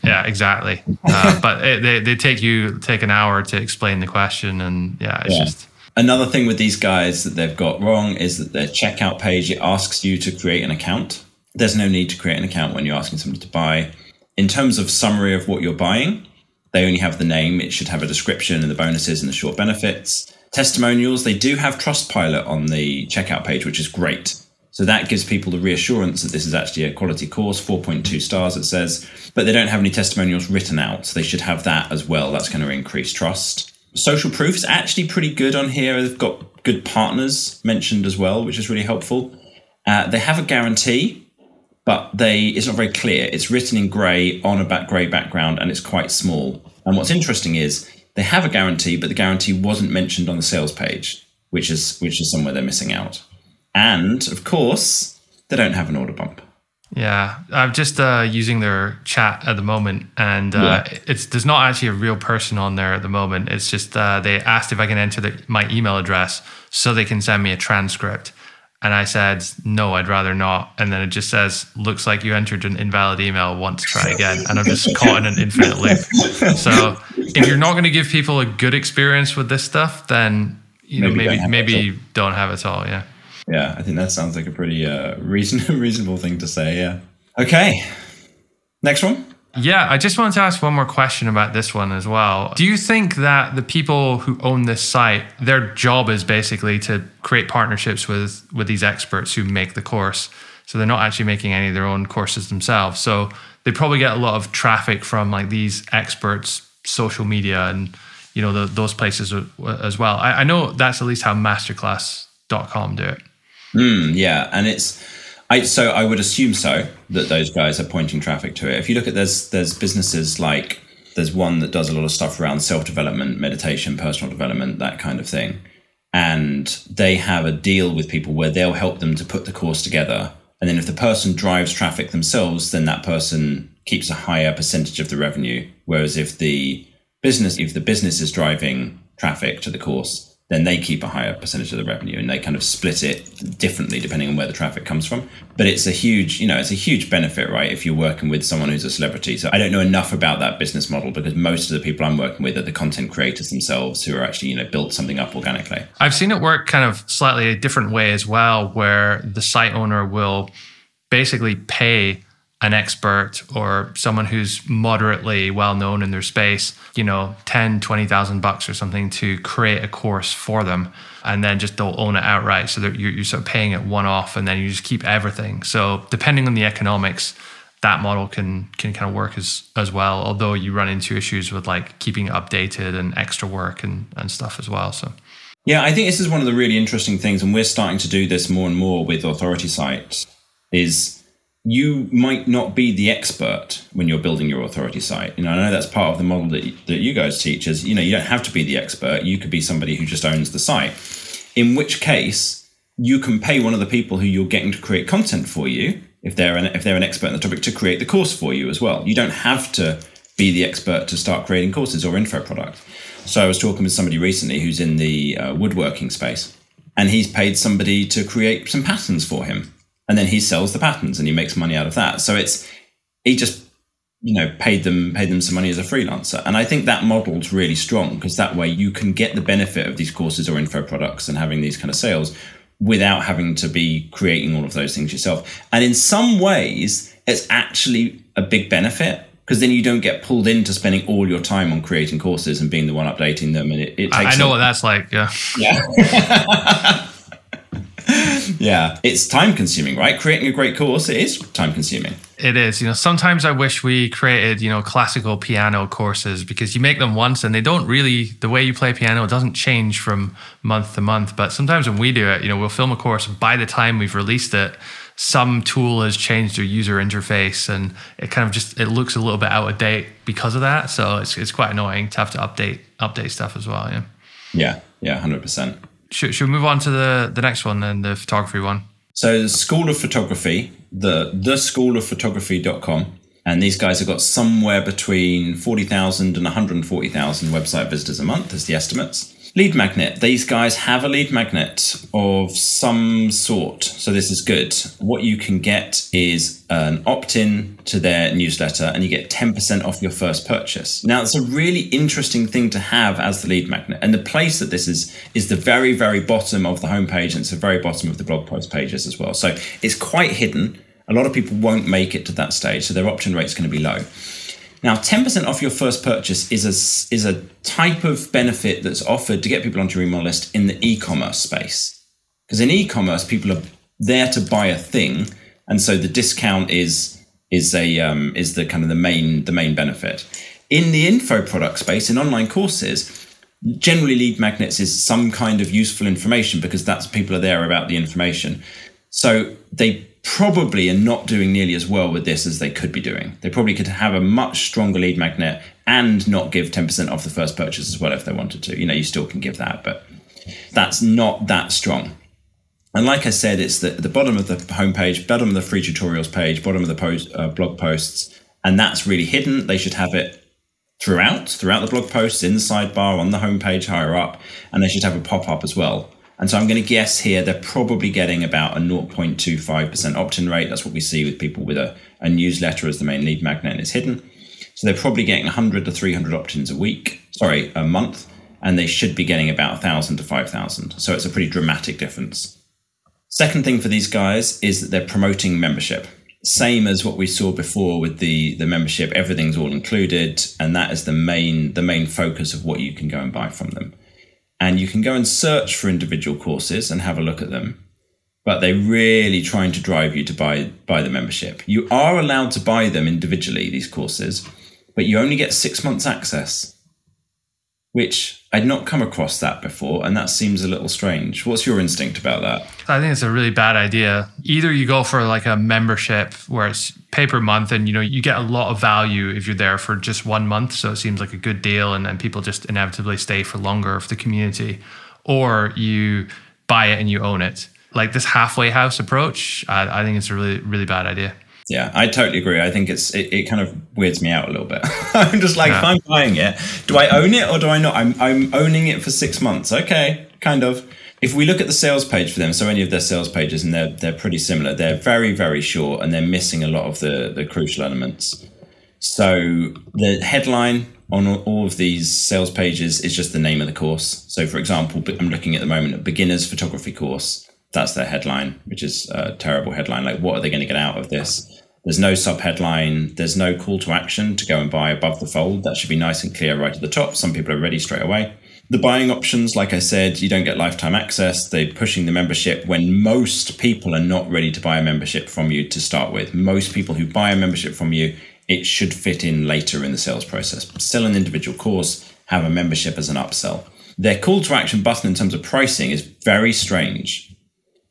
[SPEAKER 1] Yeah, exactly. Uh, but it, they they take you take an hour to explain the question, and yeah, it's
[SPEAKER 3] Yeah.
[SPEAKER 1] just
[SPEAKER 3] Another thing with these guys that they've got wrong is that their checkout page it asks you to create an account. There's no need to create an account when you're asking somebody to buy. In terms of summary of what you're buying, they only have the name. It should have a description and the bonuses and the short benefits. Testimonials, they do have Trustpilot on the checkout page, which is great. So that gives people the reassurance that this is actually a quality course, 4.2 stars, it says, but they don't have any testimonials written out. So they should have that as well. That's going to increase trust. Social proof is actually pretty good on here. They've got good partners mentioned as well, which is really helpful. Uh, they have a guarantee, but they it's not very clear. It's written in grey on a back grey background, and it's quite small. And what's interesting is they have a guarantee, but the guarantee wasn't mentioned on the sales page, which is which is somewhere they're missing out. And of course, they don't have an order bump.
[SPEAKER 1] Yeah, I'm just uh, using their chat at the moment, and uh, it's there's not actually a real person on there at the moment. It's just uh, they asked if I can enter the, my email address so they can send me a transcript, and I said no, I'd rather not. And then it just says, "Looks like you entered an invalid email. Want to try again?" And I'm just caught in an infinite loop. So if you're not going to give people a good experience with this stuff, then you know
[SPEAKER 3] Maybe don't
[SPEAKER 1] maybe
[SPEAKER 3] have it at
[SPEAKER 1] don't have it all. Yeah.
[SPEAKER 3] Yeah, I think that sounds like a pretty uh, reason, reasonable thing to say. Yeah. Okay. Next one.
[SPEAKER 1] Yeah, I just wanted to ask one more question about this one as well. Do you think that the people who own this site, their job is basically to create partnerships with with these experts who make the course? So they're not actually making any of their own courses themselves. So they probably get a lot of traffic from like these experts, social media, and you know the, those places as well. I, I know that's at least how masterclass.com do it.
[SPEAKER 3] Mm, yeah, and it's I so I would assume so that those guys are pointing traffic to it. If you look at there's there's businesses like there's one that does a lot of stuff around self development, meditation, personal development, that kind of thing, and they have a deal with people where they'll help them to put the course together. And then if the person drives traffic themselves, then that person keeps a higher percentage of the revenue. Whereas if the business if the business is driving traffic to the course, then they keep a higher percentage of the revenue and they kind of split it differently depending on where the traffic comes from. But it's a huge, you know, it's a huge benefit, right? If you're working with someone who's a celebrity. So I don't know enough about that business model because most of the people I'm working with are the content creators themselves who are actually, you know, built something up organically.
[SPEAKER 1] I've seen it work kind of slightly a different way as well, where the site owner will basically pay an expert or someone who's moderately well known in their space, you know, 10, 20,000 bucks or something to create a course for them. And then just they'll own it outright. So that you're, you're sort of paying it one off and then you just keep everything. So depending on the economics, that model can can kind of work as as well. Although you run into issues with like keeping it updated and extra work and, and stuff as well. So
[SPEAKER 3] Yeah, I think this is one of the really interesting things, and we're starting to do this more and more with authority sites. Is you might not be the expert when you're building your authority site. You know, I know that's part of the model that that you guys teach. Is you know, you don't have to be the expert. You could be somebody who just owns the site. In which case, you can pay one of the people who you're getting to create content for you, if they're an, if they're an expert in the topic, to create the course for you as well. You don't have to be the expert to start creating courses or info products. So I was talking with somebody recently who's in the uh, woodworking space, and he's paid somebody to create some patterns for him, and then he sells the patterns and he makes money out of that. So it's he just you know paid them paid them some money as a freelancer and i think that model's really strong because that way you can get the benefit of these courses or info products and having these kind of sales without having to be creating all of those things yourself and in some ways it's actually a big benefit because then you don't get pulled into spending all your time on creating courses and being the one updating them and it, it takes
[SPEAKER 1] I know
[SPEAKER 3] a,
[SPEAKER 1] what that's like. Yeah.
[SPEAKER 3] yeah yeah it's time consuming right creating a great course it is time consuming
[SPEAKER 1] It is. You know, sometimes I wish we created, you know, classical piano courses because you make them once and they don't really, the way you play piano doesn't change from month to month. But sometimes when we do it, you know, we'll film a course and by the time we've released it, some tool has changed their user interface and it kind of just, it looks a little bit out of date because of that. So it's, it's quite annoying to have to update, update stuff as well. Yeah.
[SPEAKER 3] yeah yeah 100%
[SPEAKER 1] Should, should we move on to the, the next one then, the photography one?
[SPEAKER 3] So the School of Photography, the the schoolofphotography.com, and these guys have got somewhere between 40,000 and 140,000 website visitors a month as the estimates. Lead magnet. These guys have a lead magnet of some sort. So this is good. What you can get is an opt-in to their newsletter and you get 10% off your first purchase. Now it's a really interesting thing to have as the lead magnet. And the place that this is is the very, very bottom of the homepage and it's the very bottom of the blog post pages as well. So it's quite hidden. A lot of people won't make it to that stage, so their opt-in rate is going to be low. Now, 10% off your first purchase is a, is a type of benefit that's offered to get people onto your email list in the e commerce space. Because in e commerce, people are there to buy a thing. And so the discount is, is, a, um, is the kind of the main, the main benefit. In the info product space, in online courses, generally lead magnets is some kind of useful information because that's people are there about the information. So they probably are not doing nearly as well with this as they could be doing. They probably could have a much stronger lead magnet and not give 10% off the first purchase as well if they wanted to. You know, you still can give that, but that's not that strong. And like I said, it's the, the bottom of the homepage, bottom of the free tutorials page, bottom of the post, uh, blog posts, and that's really hidden. They should have it throughout, throughout the blog posts, in the sidebar, on the homepage, higher up, and they should have a pop up as well. And so I'm going to guess here they're probably getting about a 0.25% opt in rate. That's what we see with people with a, a newsletter as the main lead magnet and it's hidden. So they're probably getting 100 to 300 opt ins a week, sorry, a month, and they should be getting about 1,000 to 5,000. So it's a pretty dramatic difference. Second thing for these guys is that they're promoting membership. Same as what we saw before with the, the membership, everything's all included, and that is the main the main focus of what you can go and buy from them and you can go and search for individual courses and have a look at them. But they're really trying to drive you to buy buy the membership. You are allowed to buy them individually these courses but you only get six months access which i'd not come across that before and that seems a little strange what's your instinct about that
[SPEAKER 1] I think it's a really bad idea. Either you go for like a membership where it's pay per month and you know you get a lot of value if you're there for just one month. So it seems like a good deal and, people just inevitably stay for longer of the community. Or you buy it and you own it. Like this halfway house approach, I, I think it's a really, really bad idea.
[SPEAKER 3] Yeah i totally agree i think it's it, it kind of weirds me out a little bit i'm just like if i'm buying it do i own it or do i not I'm, I'm owning it for six months okay kind of if we look at the sales page for them so any of their sales pages and they're they're pretty similar they're very very short and they're missing a lot of the the crucial elements so the headline on all- all of these sales pages is just the name of the course. So, for example, I'm looking at the moment at beginners photography course. That's their headline, which is a terrible headline. Like, what are they going to get out of this? There's no sub headline. There's no call to action to go and buy above the fold. That should be nice and clear right at the top. Some people are ready straight away. The buying options, like I said, you don't get lifetime access. They're pushing the membership when most people are not ready to buy a membership from you to start with. Most people who buy a membership from you, it should fit in later in the sales process. Sell an individual course, have a membership as an upsell. Their call to action button in terms of pricing is very strange.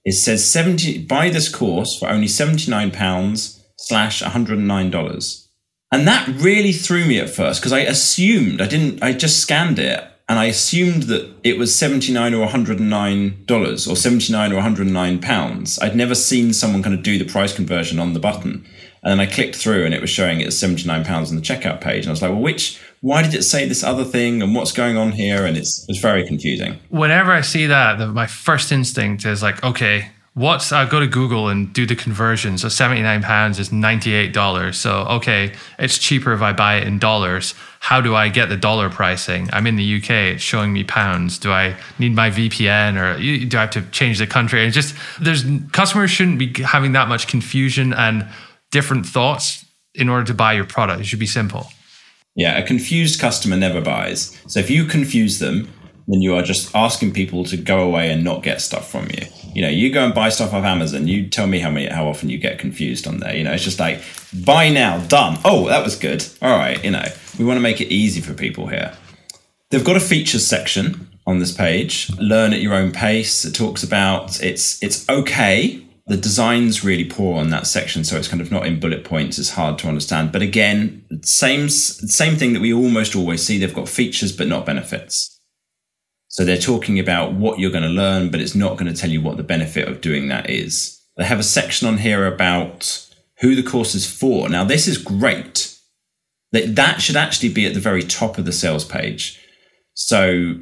[SPEAKER 3] It says 70 buy this course for only 79 pounds slash 109 dollars. And that really threw me at first because I assumed I didn't I just scanned it and I assumed that it was 79 or 109 dollars or 79 or 109 pounds. I'd never seen someone kind of do the price conversion on the button. And then I clicked through and it was showing it as 79 pounds on the checkout page. And I was like, well, which why did it say this other thing and what's going on here? And it's, it was very confusing.
[SPEAKER 1] Whenever I see that, the, my first instinct is like, okay, what's I go to Google and do the conversion. So seventy nine pounds is ninety eight dollars. So okay, it's cheaper if I buy it in dollars. How do I get the dollar pricing? I'm in the UK. It's showing me pounds. Do I need my VPN or do I have to change the country? And just there's customers shouldn't be having that much confusion and different thoughts in order to buy your product. It should be simple.
[SPEAKER 3] Yeah, a confused customer never buys. So if you confuse them, then you are just asking people to go away and not get stuff from you. You know, you go and buy stuff off Amazon. You tell me how many, how often you get confused on there. You know, it's just like buy now, done. Oh, that was good. All right, you know, we want to make it easy for people here. They've got a features section on this page. Learn at your own pace. It talks about it's it's okay. The design's really poor on that section, so it's kind of not in bullet points. It's hard to understand. But again, same same thing that we almost always see. They've got features but not benefits. So they're talking about what you're going to learn, but it's not going to tell you what the benefit of doing that is. They have a section on here about who the course is for. Now, this is great. That that should actually be at the very top of the sales page. So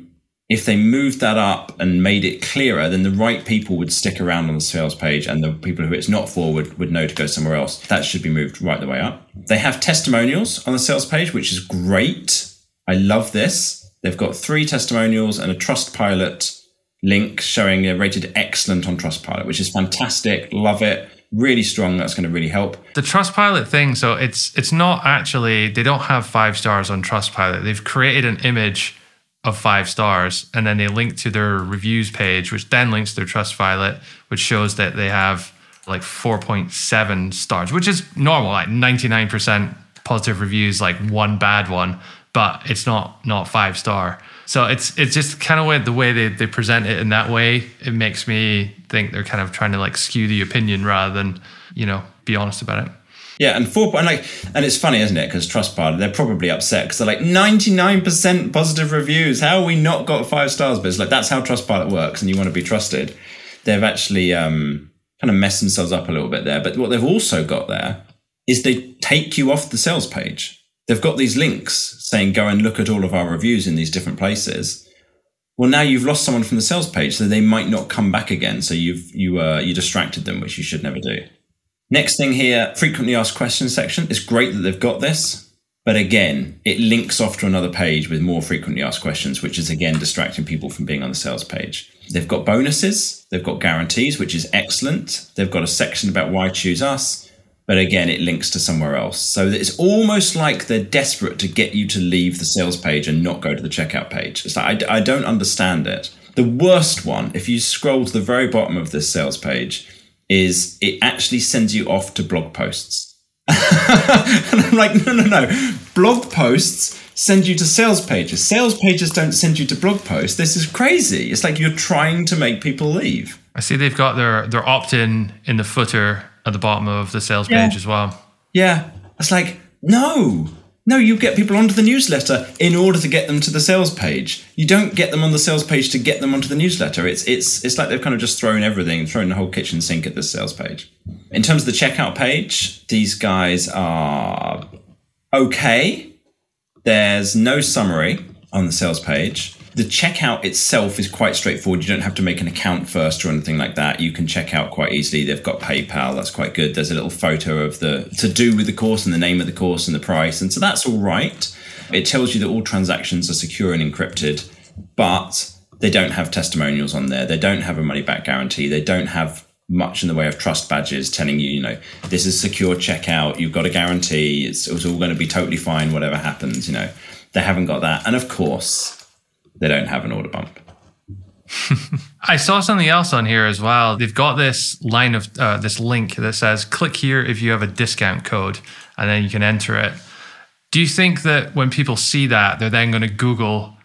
[SPEAKER 3] if they moved that up and made it clearer, then the right people would stick around on the sales page and the people who it's not for would, would know to go somewhere else. That should be moved right the way up. They have testimonials on the sales page, which is great. I love this. They've got three testimonials and a Trustpilot link showing they're rated excellent on Trustpilot, which is fantastic. Love it. Really strong. That's going to really help.
[SPEAKER 1] The Trustpilot thing, so it's it's not actually they don't have five stars on Trustpilot. They've created an image of five stars and then they link to their reviews page, which then links to their Trustpilot, which shows that they have like 4.7 stars, which is normal, like 99% positive reviews, like one bad one but it's not not five star. So it's it's just kind of the way they, they present it in that way. It makes me think they're kind of trying to like skew the opinion rather than you know be honest about it.
[SPEAKER 3] Yeah, and four and like and it's funny, isn't it? Because Trustpilot, they're probably upset because they're like ninety nine percent positive reviews. How we not got five stars? But it's like that's how Trustpilot works, and you want to be trusted. They've actually um, kind of messed themselves up a little bit there. But what they've also got there is they take you off the sales page they've got these links saying go and look at all of our reviews in these different places. Well, now you've lost someone from the sales page, so they might not come back again. So you've you uh, you distracted them, which you should never do. Next thing here, frequently asked questions section. It's great that they've got this, but again, it links off to another page with more frequently asked questions, which is again distracting people from being on the sales page. They've got bonuses, they've got guarantees, which is excellent. They've got a section about why choose us but again, it links to somewhere else. So it's almost like they're desperate to get you to leave the sales page and not go to the checkout page. It's like, I, I don't understand it. The worst one, if you scroll to the very bottom of this sales page, is it actually sends you off to blog posts. and I'm like, no, no, no. Blog posts send you to sales pages. Sales pages don't send you to blog posts. This is crazy. It's like you're trying to make people leave.
[SPEAKER 1] I see they've got their their opt in in the footer at the bottom of the sales yeah. page as well.
[SPEAKER 3] Yeah. It's like, no, no, you get people onto the newsletter in order to get them to the sales page. You don't get them on the sales page to get them onto the newsletter. It's it's it's like they've kind of just thrown everything, thrown the whole kitchen sink at the sales page. In terms of the checkout page, these guys are okay. There's no summary on the sales page the checkout itself is quite straightforward. You don't have to make an account first or anything like that. You can check out quite easily. They've got PayPal. That's quite good. There's a little photo of the to do with the course and the name of the course and the price. And so that's all right. It tells you that all transactions are secure and encrypted, but they don't have testimonials on there. They don't have a money back guarantee. They don't have much in the way of trust badges telling you, you know, this is secure checkout. You've got a guarantee. It's, it's all going to be totally fine, whatever happens, you know. They haven't got that. And of course, they don't have an order bump.
[SPEAKER 1] I saw something else on here as well. They've got this line of uh, this link that says click here if you have a discount code, and then you can enter it. Do you think that when people see that, they're then going to Google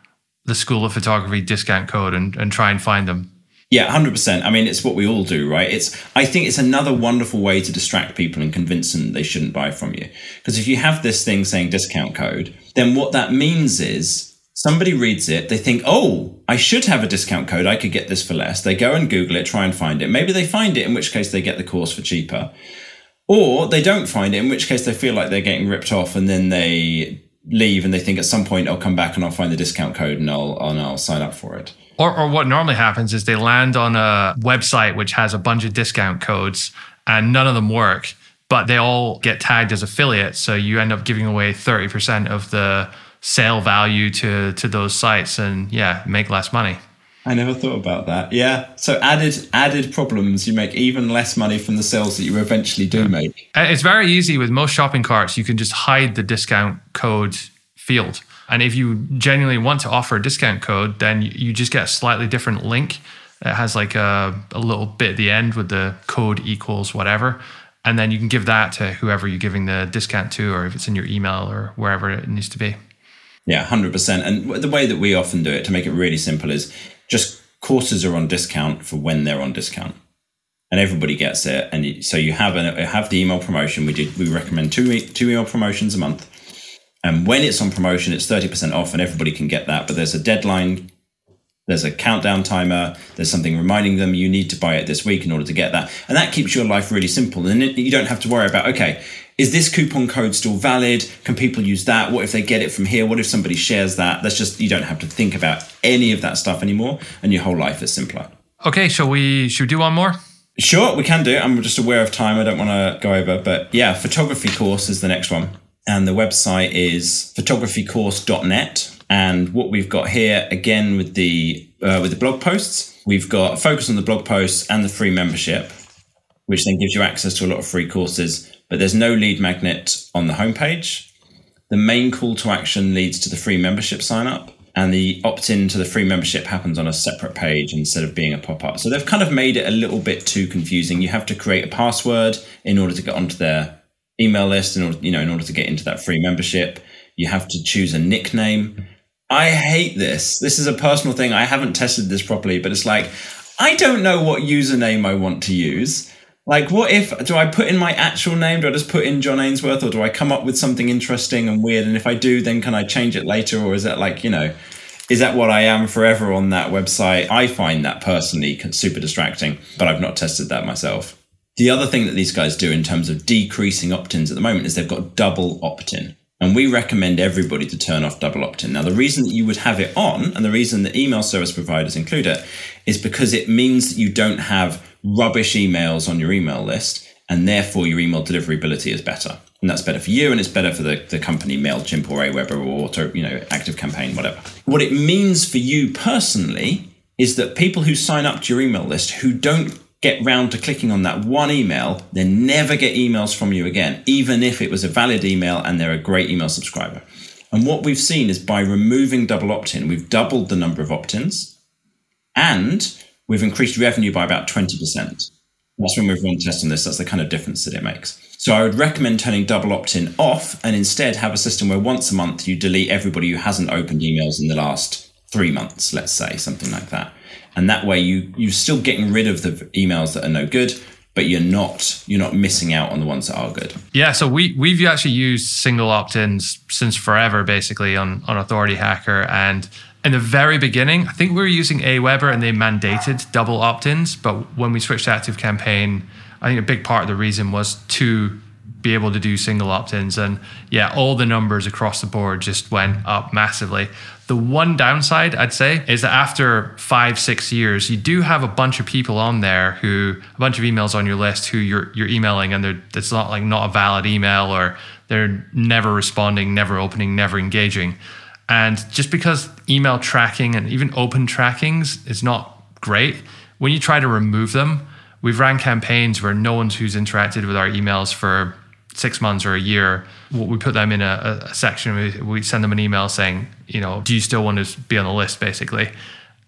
[SPEAKER 1] the School of Photography discount code and, and try and find them?
[SPEAKER 3] Yeah, hundred percent. I mean, it's what we all do, right? It's. I think it's another wonderful way to distract people and convince them they shouldn't buy from you. Because if you have this thing saying discount code, then what that means is Somebody reads it, they think, oh, I should have a discount code. I could get this for less. They go and Google it, try and find it. Maybe they find it, in which case they get the course for cheaper. Or they don't find it, in which case they feel like they're getting ripped off and then they leave and they think at some point I'll come back and I'll find the discount code and I'll and I'll sign up for it.
[SPEAKER 1] Or, or what normally happens is they land on a website which has a bunch of discount codes and none of them work, but they all get tagged as affiliates. So you end up giving away 30% of the sale value to to those sites and yeah, make less money.
[SPEAKER 3] I never thought about that. Yeah. So added added problems. You make even less money from the sales that you eventually do make.
[SPEAKER 1] Uh, it's very easy with most shopping carts. You can just hide the discount code field. And if you genuinely want to offer a discount code, then you just get a slightly different link. It has like a, a little bit at the end with the code equals whatever. And then you can give that to whoever you're giving the discount to, or if it's in your email or wherever it needs to be.
[SPEAKER 3] Yeah, 100%. And the way that we often do it to make it really simple is just courses are on discount for when they're on discount. And everybody gets it. And so you have an, have the email promotion. We did we recommend two two email promotions a month. And when it's on promotion it's 30% off and everybody can get that. But there's a deadline. There's a countdown timer. There's something reminding them you need to buy it this week in order to get that. And that keeps your life really simple. And you don't have to worry about okay is this coupon code still valid? Can people use that? What if they get it from here? What if somebody shares that? That's just you don't have to think about any of that stuff anymore, and your whole life is simpler.
[SPEAKER 1] Okay, shall we should we do one more?
[SPEAKER 3] Sure, we can do. I'm just aware of time. I don't want to go over, but yeah, photography course is the next one, and the website is photographycourse.net. And what we've got here again with the uh, with the blog posts, we've got focus on the blog posts and the free membership, which then gives you access to a lot of free courses but there's no lead magnet on the homepage. The main call to action leads to the free membership sign up, and the opt in to the free membership happens on a separate page instead of being a pop up. So they've kind of made it a little bit too confusing. You have to create a password in order to get onto their email list, in order, you know, in order to get into that free membership. You have to choose a nickname. I hate this. This is a personal thing. I haven't tested this properly, but it's like, I don't know what username I want to use. Like, what if do I put in my actual name? Do I just put in Jon Ainsworth, or do I come up with something interesting and weird? And if I do, then can I change it later, or is that like you know, is that what I am forever on that website? I find that personally super distracting, but I've not tested that myself. The other thing that these guys do in terms of decreasing opt-ins at the moment is they've got double opt-in. And we recommend everybody to turn off double opt in. Now, the reason that you would have it on, and the reason that email service providers include it, is because it means that you don't have rubbish emails on your email list, and therefore your email deliverability is better. And that's better for you, and it's better for the, the company MailChimp or Aweber or Auto, you know, Active Campaign, whatever. What it means for you personally is that people who sign up to your email list who don't get round to clicking on that one email, then never get emails from you again, even if it was a valid email and they're a great email subscriber. And what we've seen is by removing double opt in, we've doubled the number of opt ins and we've increased revenue by about 20%. That's when we've run tests on this. That's the kind of difference that it makes. So I would recommend turning double opt in off and instead have a system where once a month you delete everybody who hasn't opened emails in the last three months, let's say, something like that. And that way you you're still getting rid of the emails that are no good, but you're not you're not missing out on the ones that are good.
[SPEAKER 1] Yeah, so we we've actually used single opt-ins since forever, basically on on Authority Hacker, and in the very beginning, I think we were using Aweber and they mandated double opt-ins. But when we switched to Active Campaign, I think a big part of the reason was to be able to do single opt-ins. And yeah, all the numbers across the board just went up massively. The one downside I'd say is that after five, six years, you do have a bunch of people on there who a bunch of emails on your list who you're you're emailing and it's not like not a valid email or they're never responding, never opening, never engaging. And just because email tracking and even open trackings is not great, when you try to remove them, we've ran campaigns where no one's who's interacted with our emails for six months or a year, we put them in a, a section. We, we send them an email saying, you know, do you still want to be on the list, basically?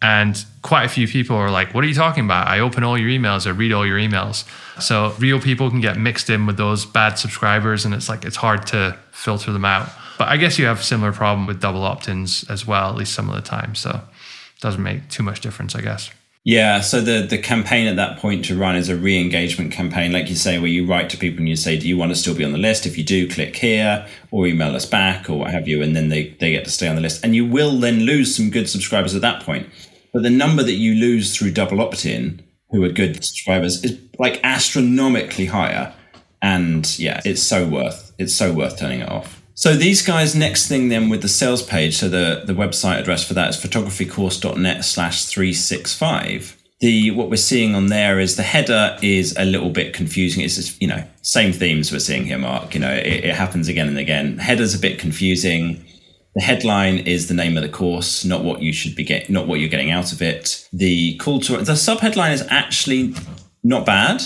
[SPEAKER 1] And quite a few people are like, what are you talking about? I open all your emails, I read all your emails. So real people can get mixed in with those bad subscribers, and it's like it's hard to filter them out. But I guess you have similar problem with double opt-ins as well, at least some of the time. So it doesn't make too much difference, I guess.
[SPEAKER 3] Yeah, so the the campaign at that point to run is a re-engagement campaign, like you say, where you write to people and you say, "Do you want to still be on the list? If you do, click here or email us back or what have you," and then they they get to stay on the list. And you will then lose some good subscribers at that point. But the number that you lose through double opt-in, who are good subscribers, is like astronomically higher. And yeah, it's so worth it's so worth turning it off. So these guys, next thing then with the sales page, so the, the website address for that is photographycourse.net slash 365. The what we're seeing on there is the header is a little bit confusing. It's just, you know, same themes we're seeing here, Mark. You know, it, it happens again and again. Header's a bit confusing. The headline is the name of the course, not what you should be getting, not what you're getting out of it. The call to the subheadline is actually not bad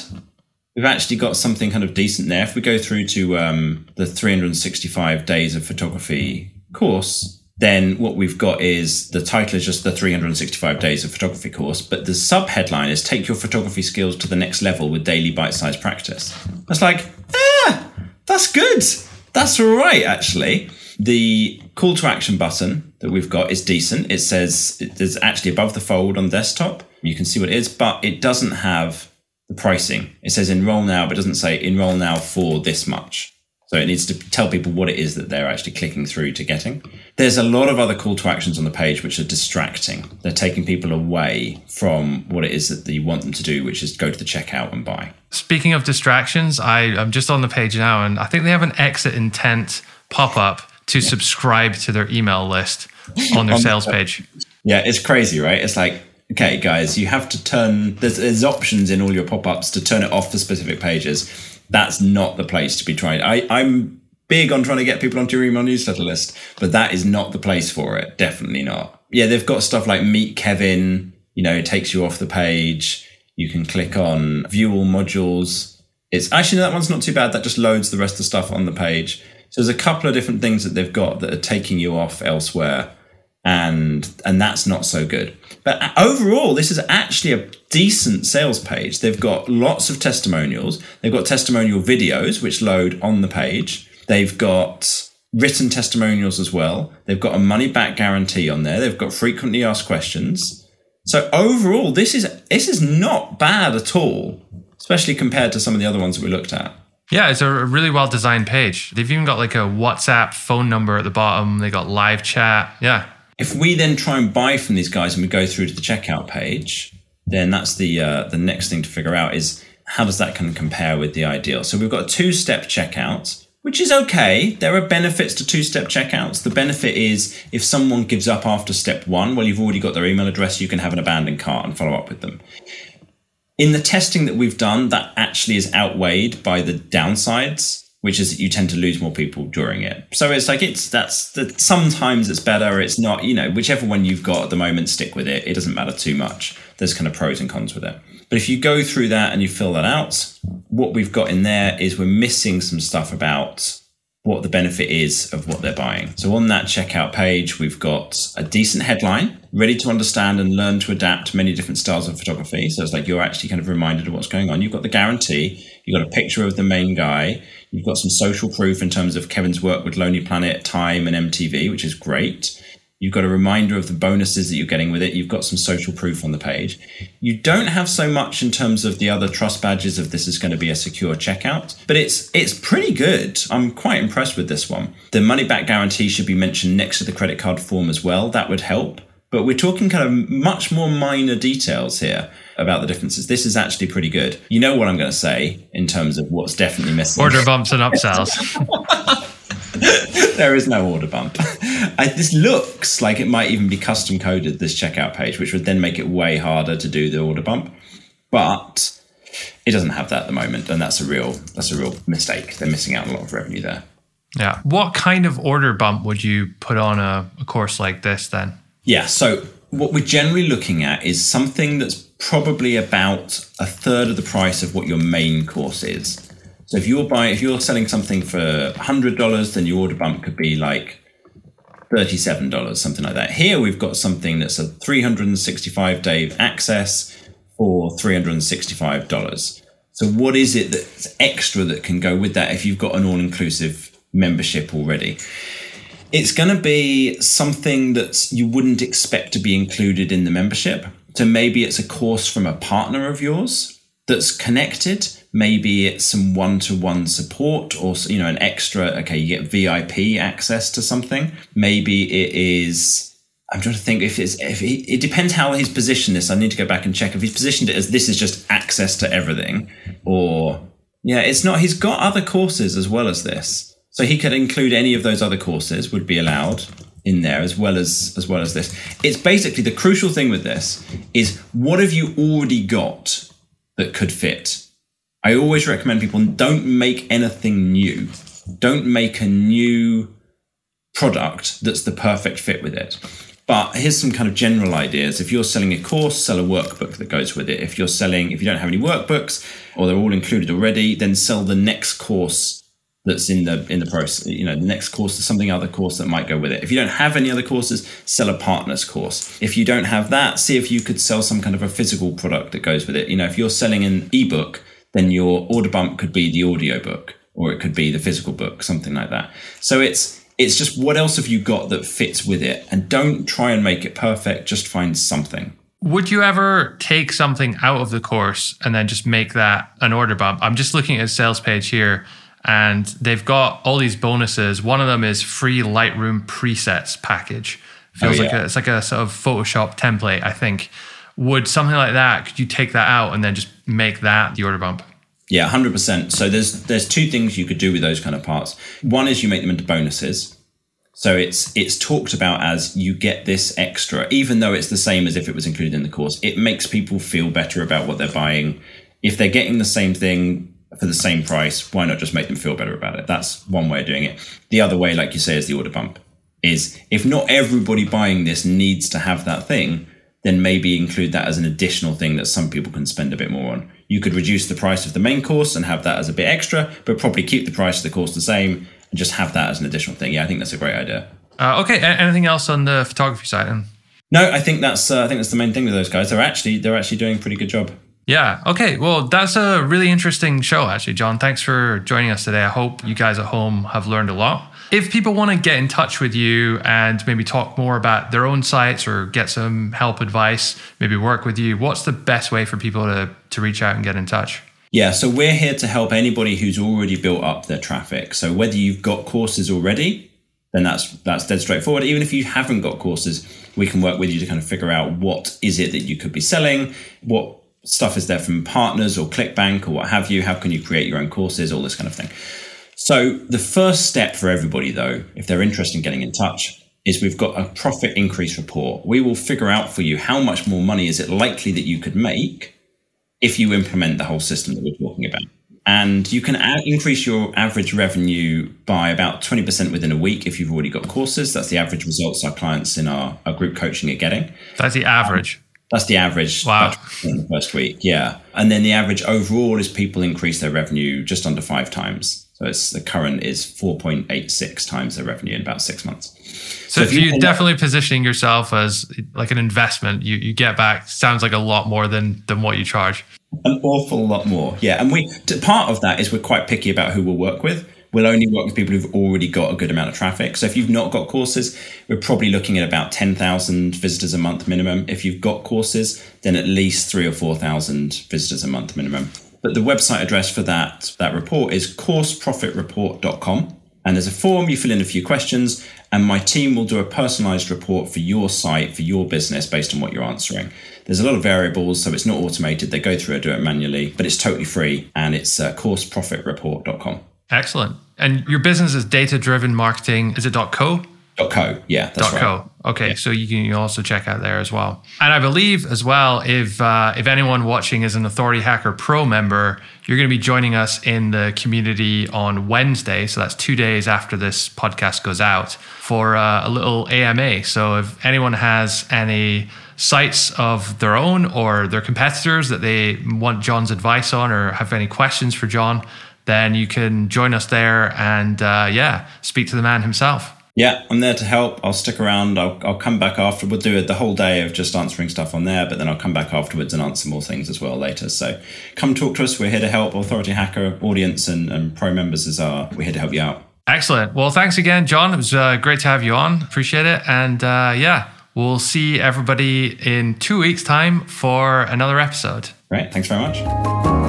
[SPEAKER 3] we've actually got something kind of decent there. If we go through to um, the 365 days of photography course, then what we've got is the title is just the 365 days of photography course, but the sub headline is take your photography skills to the next level with daily bite sized practice. It's like, ah, that's good. That's all right, actually. The call to action button that we've got is decent. It says it's actually above the fold on desktop. You can see what it is, but it doesn't have the pricing. It says enroll now, but doesn't say enroll now for this much. So it needs to tell people what it is that they're actually clicking through to getting. There's a lot of other call to actions on the page which are distracting. They're taking people away from what it is that you want them to do, which is go to the checkout and buy.
[SPEAKER 1] Speaking of distractions, I, I'm just on the page now and I think they have an exit intent pop up to yeah. subscribe to their email list on their sales page.
[SPEAKER 3] Yeah, it's crazy, right? It's like okay, guys, you have to turn, there's, there's options in all your pop ups to turn it off for specific pages. That's not the place to be trying. I, I'm big on trying to get people onto your email newsletter list, but that is not the place for it. Definitely not. Yeah, they've got stuff like Meet Kevin, you know, it takes you off the page. You can click on view all modules. It's actually, that one's not too bad. That just loads the rest of the stuff on the page. So there's a couple of different things that they've got that are taking you off elsewhere and and that's not so good. But overall, this is actually a decent sales page. They've got lots of testimonials. They've got testimonial videos which load on the page. They've got written testimonials as well. They've got a money back guarantee on there. They've got frequently asked questions. So overall, this is this is not bad at all, especially compared to some of the other ones that we looked at.
[SPEAKER 1] Yeah, it's a really well designed page. They've even got like a WhatsApp phone number at the bottom. They got live chat. Yeah,
[SPEAKER 3] if we then try and buy from these guys and we go through to the checkout page, then that's the uh, the next thing to figure out is how does that kind of compare with the ideal? So we've got a two step checkout, which is okay. There are benefits to two step checkouts. The benefit is if someone gives up after step one, well, you've already got their email address, you can have an abandoned cart and follow up with them. In the testing that we've done, that actually is outweighed by the downsides which is that you tend to lose more people during it. So it's like it's that's that sometimes it's better, it's not, you know, whichever one you've got at the moment, stick with it. It doesn't matter too much. There's kind of pros and cons with it. But if you go through that and you fill that out, what we've got in there is we're missing some stuff about what the benefit is of what they're buying. So on that checkout page, we've got a decent headline, ready to understand and learn to adapt many different styles of photography. So it's like you're actually kind of reminded of what's going on. You've got the guarantee, you've got a picture of the main guy, you've got some social proof in terms of Kevin's work with Lonely Planet, Time, and MTV, which is great. You've got a reminder of the bonuses that you're getting with it. You've got some social proof on the page. You don't have so much in terms of the other trust badges of this is going to be a secure checkout, but it's it's pretty good. I'm quite impressed with this one. The money back guarantee should be mentioned next to the credit card form as well. That would help. But we're talking kind of much more minor details here about the differences. This is actually pretty good. You know what I'm going to say in terms of what's definitely missing.
[SPEAKER 1] Order bumps and upsells.
[SPEAKER 3] there is no order bump. I, this looks like it might even be custom coded this checkout page, which would then make it way harder to do the order bump. But it doesn't have that at the moment, and that's a real that's a real mistake. They're missing out a lot of revenue there.
[SPEAKER 1] Yeah. What kind of order bump would you put on a, a course like this then?
[SPEAKER 3] Yeah. So what we're generally looking at is something that's probably about a third of the price of what your main course is. So if you're buying, if you're selling something for hundred dollars, then your order bump could be like thirty-seven dollars, something like that. Here we've got something that's a three hundred and sixty-five day access for three hundred and sixty-five dollars. So what is it that's extra that can go with that if you've got an all-inclusive membership already? It's going to be something that you wouldn't expect to be included in the membership. So maybe it's a course from a partner of yours that's connected maybe it's some one-to-one support or you know an extra okay you get vip access to something maybe it is i'm trying to think if it's if he, it depends how he's positioned this i need to go back and check if he's positioned it as this is just access to everything or yeah it's not he's got other courses as well as this So he could include any of those other courses would be allowed in there as well as as well as this. It's basically the crucial thing with this is what have you already got that could fit? I always recommend people don't make anything new. Don't make a new product that's the perfect fit with it. But here's some kind of general ideas. If you're selling a course, sell a workbook that goes with it. If you're selling, if you don't have any workbooks or they're all included already, then sell the next course that's in the in the process. You know, the next course is something other course that might go with it. If you don't have any other courses, sell a partner's course. If you don't have that, see if you could sell some kind of a physical product that goes with it. You know, if you're selling an ebook, then your order bump could be the audio book or it could be the physical book, something like that. So it's it's just what else have you got that fits with it? And don't try and make it perfect, just find something.
[SPEAKER 1] Would you ever take something out of the course and then just make that an order bump? I'm just looking at a sales page here and they've got all these bonuses. One of them is free Lightroom presets package. Feels oh, yeah. like a, it's like a sort of Photoshop template, I think. Would something like that, could you take that out and then just make that the order bump?
[SPEAKER 3] Yeah, hundred percent. So there's there's two things you could do with those kind of parts. One is you make them into bonuses. So it's it's talked about as you get this extra, even though it's the same as if it was included in the course. It makes people feel better about what they're buying. If they're getting the same thing for the same price, why not just make them feel better about it? That's one way of doing it. The other way, like you say, is the order bump. Is if not everybody buying this needs to have that thing, then maybe include that as an additional thing that some people can spend a bit more on. You could reduce the price of the main course and have that as a bit extra, but probably keep the price of the course the same and just have that as an additional thing. Yeah, I think that's a great idea.
[SPEAKER 1] Uh, okay, anything else on the photography side?
[SPEAKER 3] No, I think that's uh, I think that's the main thing with those guys. They're actually they're actually doing a pretty good job.
[SPEAKER 1] Yeah. Okay. Well, that's a really interesting show, actually, Jon. Thanks for joining us today. I hope you guys at home have learned a lot. If people want to get in touch with you and maybe talk more about their own sites or get some help, advice, maybe work with you, what's the best way for people to, to reach out and get in touch?
[SPEAKER 3] Yeah, so we're here to help anybody who's already built up their traffic. So whether you've got courses already, then that's that's dead straightforward. Even if you haven't got courses, we can work with you to kind of figure out what is it that you could be selling, what stuff is there from partners or ClickBank or what have you, how can you create your own courses, all this kind of thing. So the first step for everybody, though, if they're interested in getting in touch, is we've got a profit increase report. We will figure out for you how much more money is it likely that you could make if you implement the whole system that we're talking about. And you can add, increase your average revenue by about 20% within a week if you've already got courses. That's the average results our clients in our, our group coaching are getting.
[SPEAKER 1] That's the average. Um,
[SPEAKER 3] that's the average
[SPEAKER 1] wow.
[SPEAKER 3] in the first week. Yeah. And then the average overall is people increase their revenue just under five times. So it's the current is 4.86 times their revenue in about six months.
[SPEAKER 1] So, so if you're definitely positioning yourself as like an investment, you, you get back sounds like a lot more than than what you charge.
[SPEAKER 3] An awful lot more. Yeah. And we part of that is we're quite picky about who we'll work with. We'll only work with people who've already got a good amount of traffic. So if you've not got courses, we're probably looking at about 10,000 visitors a month minimum. If you've got courses, then at least three or 4,000 visitors a month minimum. But the website address for that, that report is courseprofitreport.com. And there's a form, you fill in a few questions, and my team will do a personalized report for your site, for your business, based on what you're answering. There's a lot of variables, so it's not automated. They go through and do it manually, but it's totally free, and it's uh, courseprofitreport.com.
[SPEAKER 1] Excellent. And your business is data driven marketing. Is it .co?
[SPEAKER 3] .co, yeah, that's
[SPEAKER 1] right. .co. Okay, yeah. so you can also check out there as well. And I believe as well, if uh, if anyone watching is an Authority Hacker Pro member, you're going to be joining us in the community on Wednesday. So that's two days after this podcast goes out for uh, a little AMA. So if anyone has any sites of their own or their competitors that they want Jon's advice on or have any questions for Jon, then you can join us there and uh, yeah, speak to the man himself.
[SPEAKER 3] Yeah, I'm there to help. I'll stick around. I'll, I'll come back after. We'll do it the whole day of just answering stuff on there, but then I'll come back afterwards and answer more things as well later. So come talk to us. We're here to help. Authority Hacker audience and, and pro members is our. We're here to help you out.
[SPEAKER 1] Excellent. Well, thanks again, Jon. It was uh, great to have you on. Appreciate it. And uh, yeah, we'll see everybody in two weeks' time for another episode.
[SPEAKER 3] Right. Thanks very much.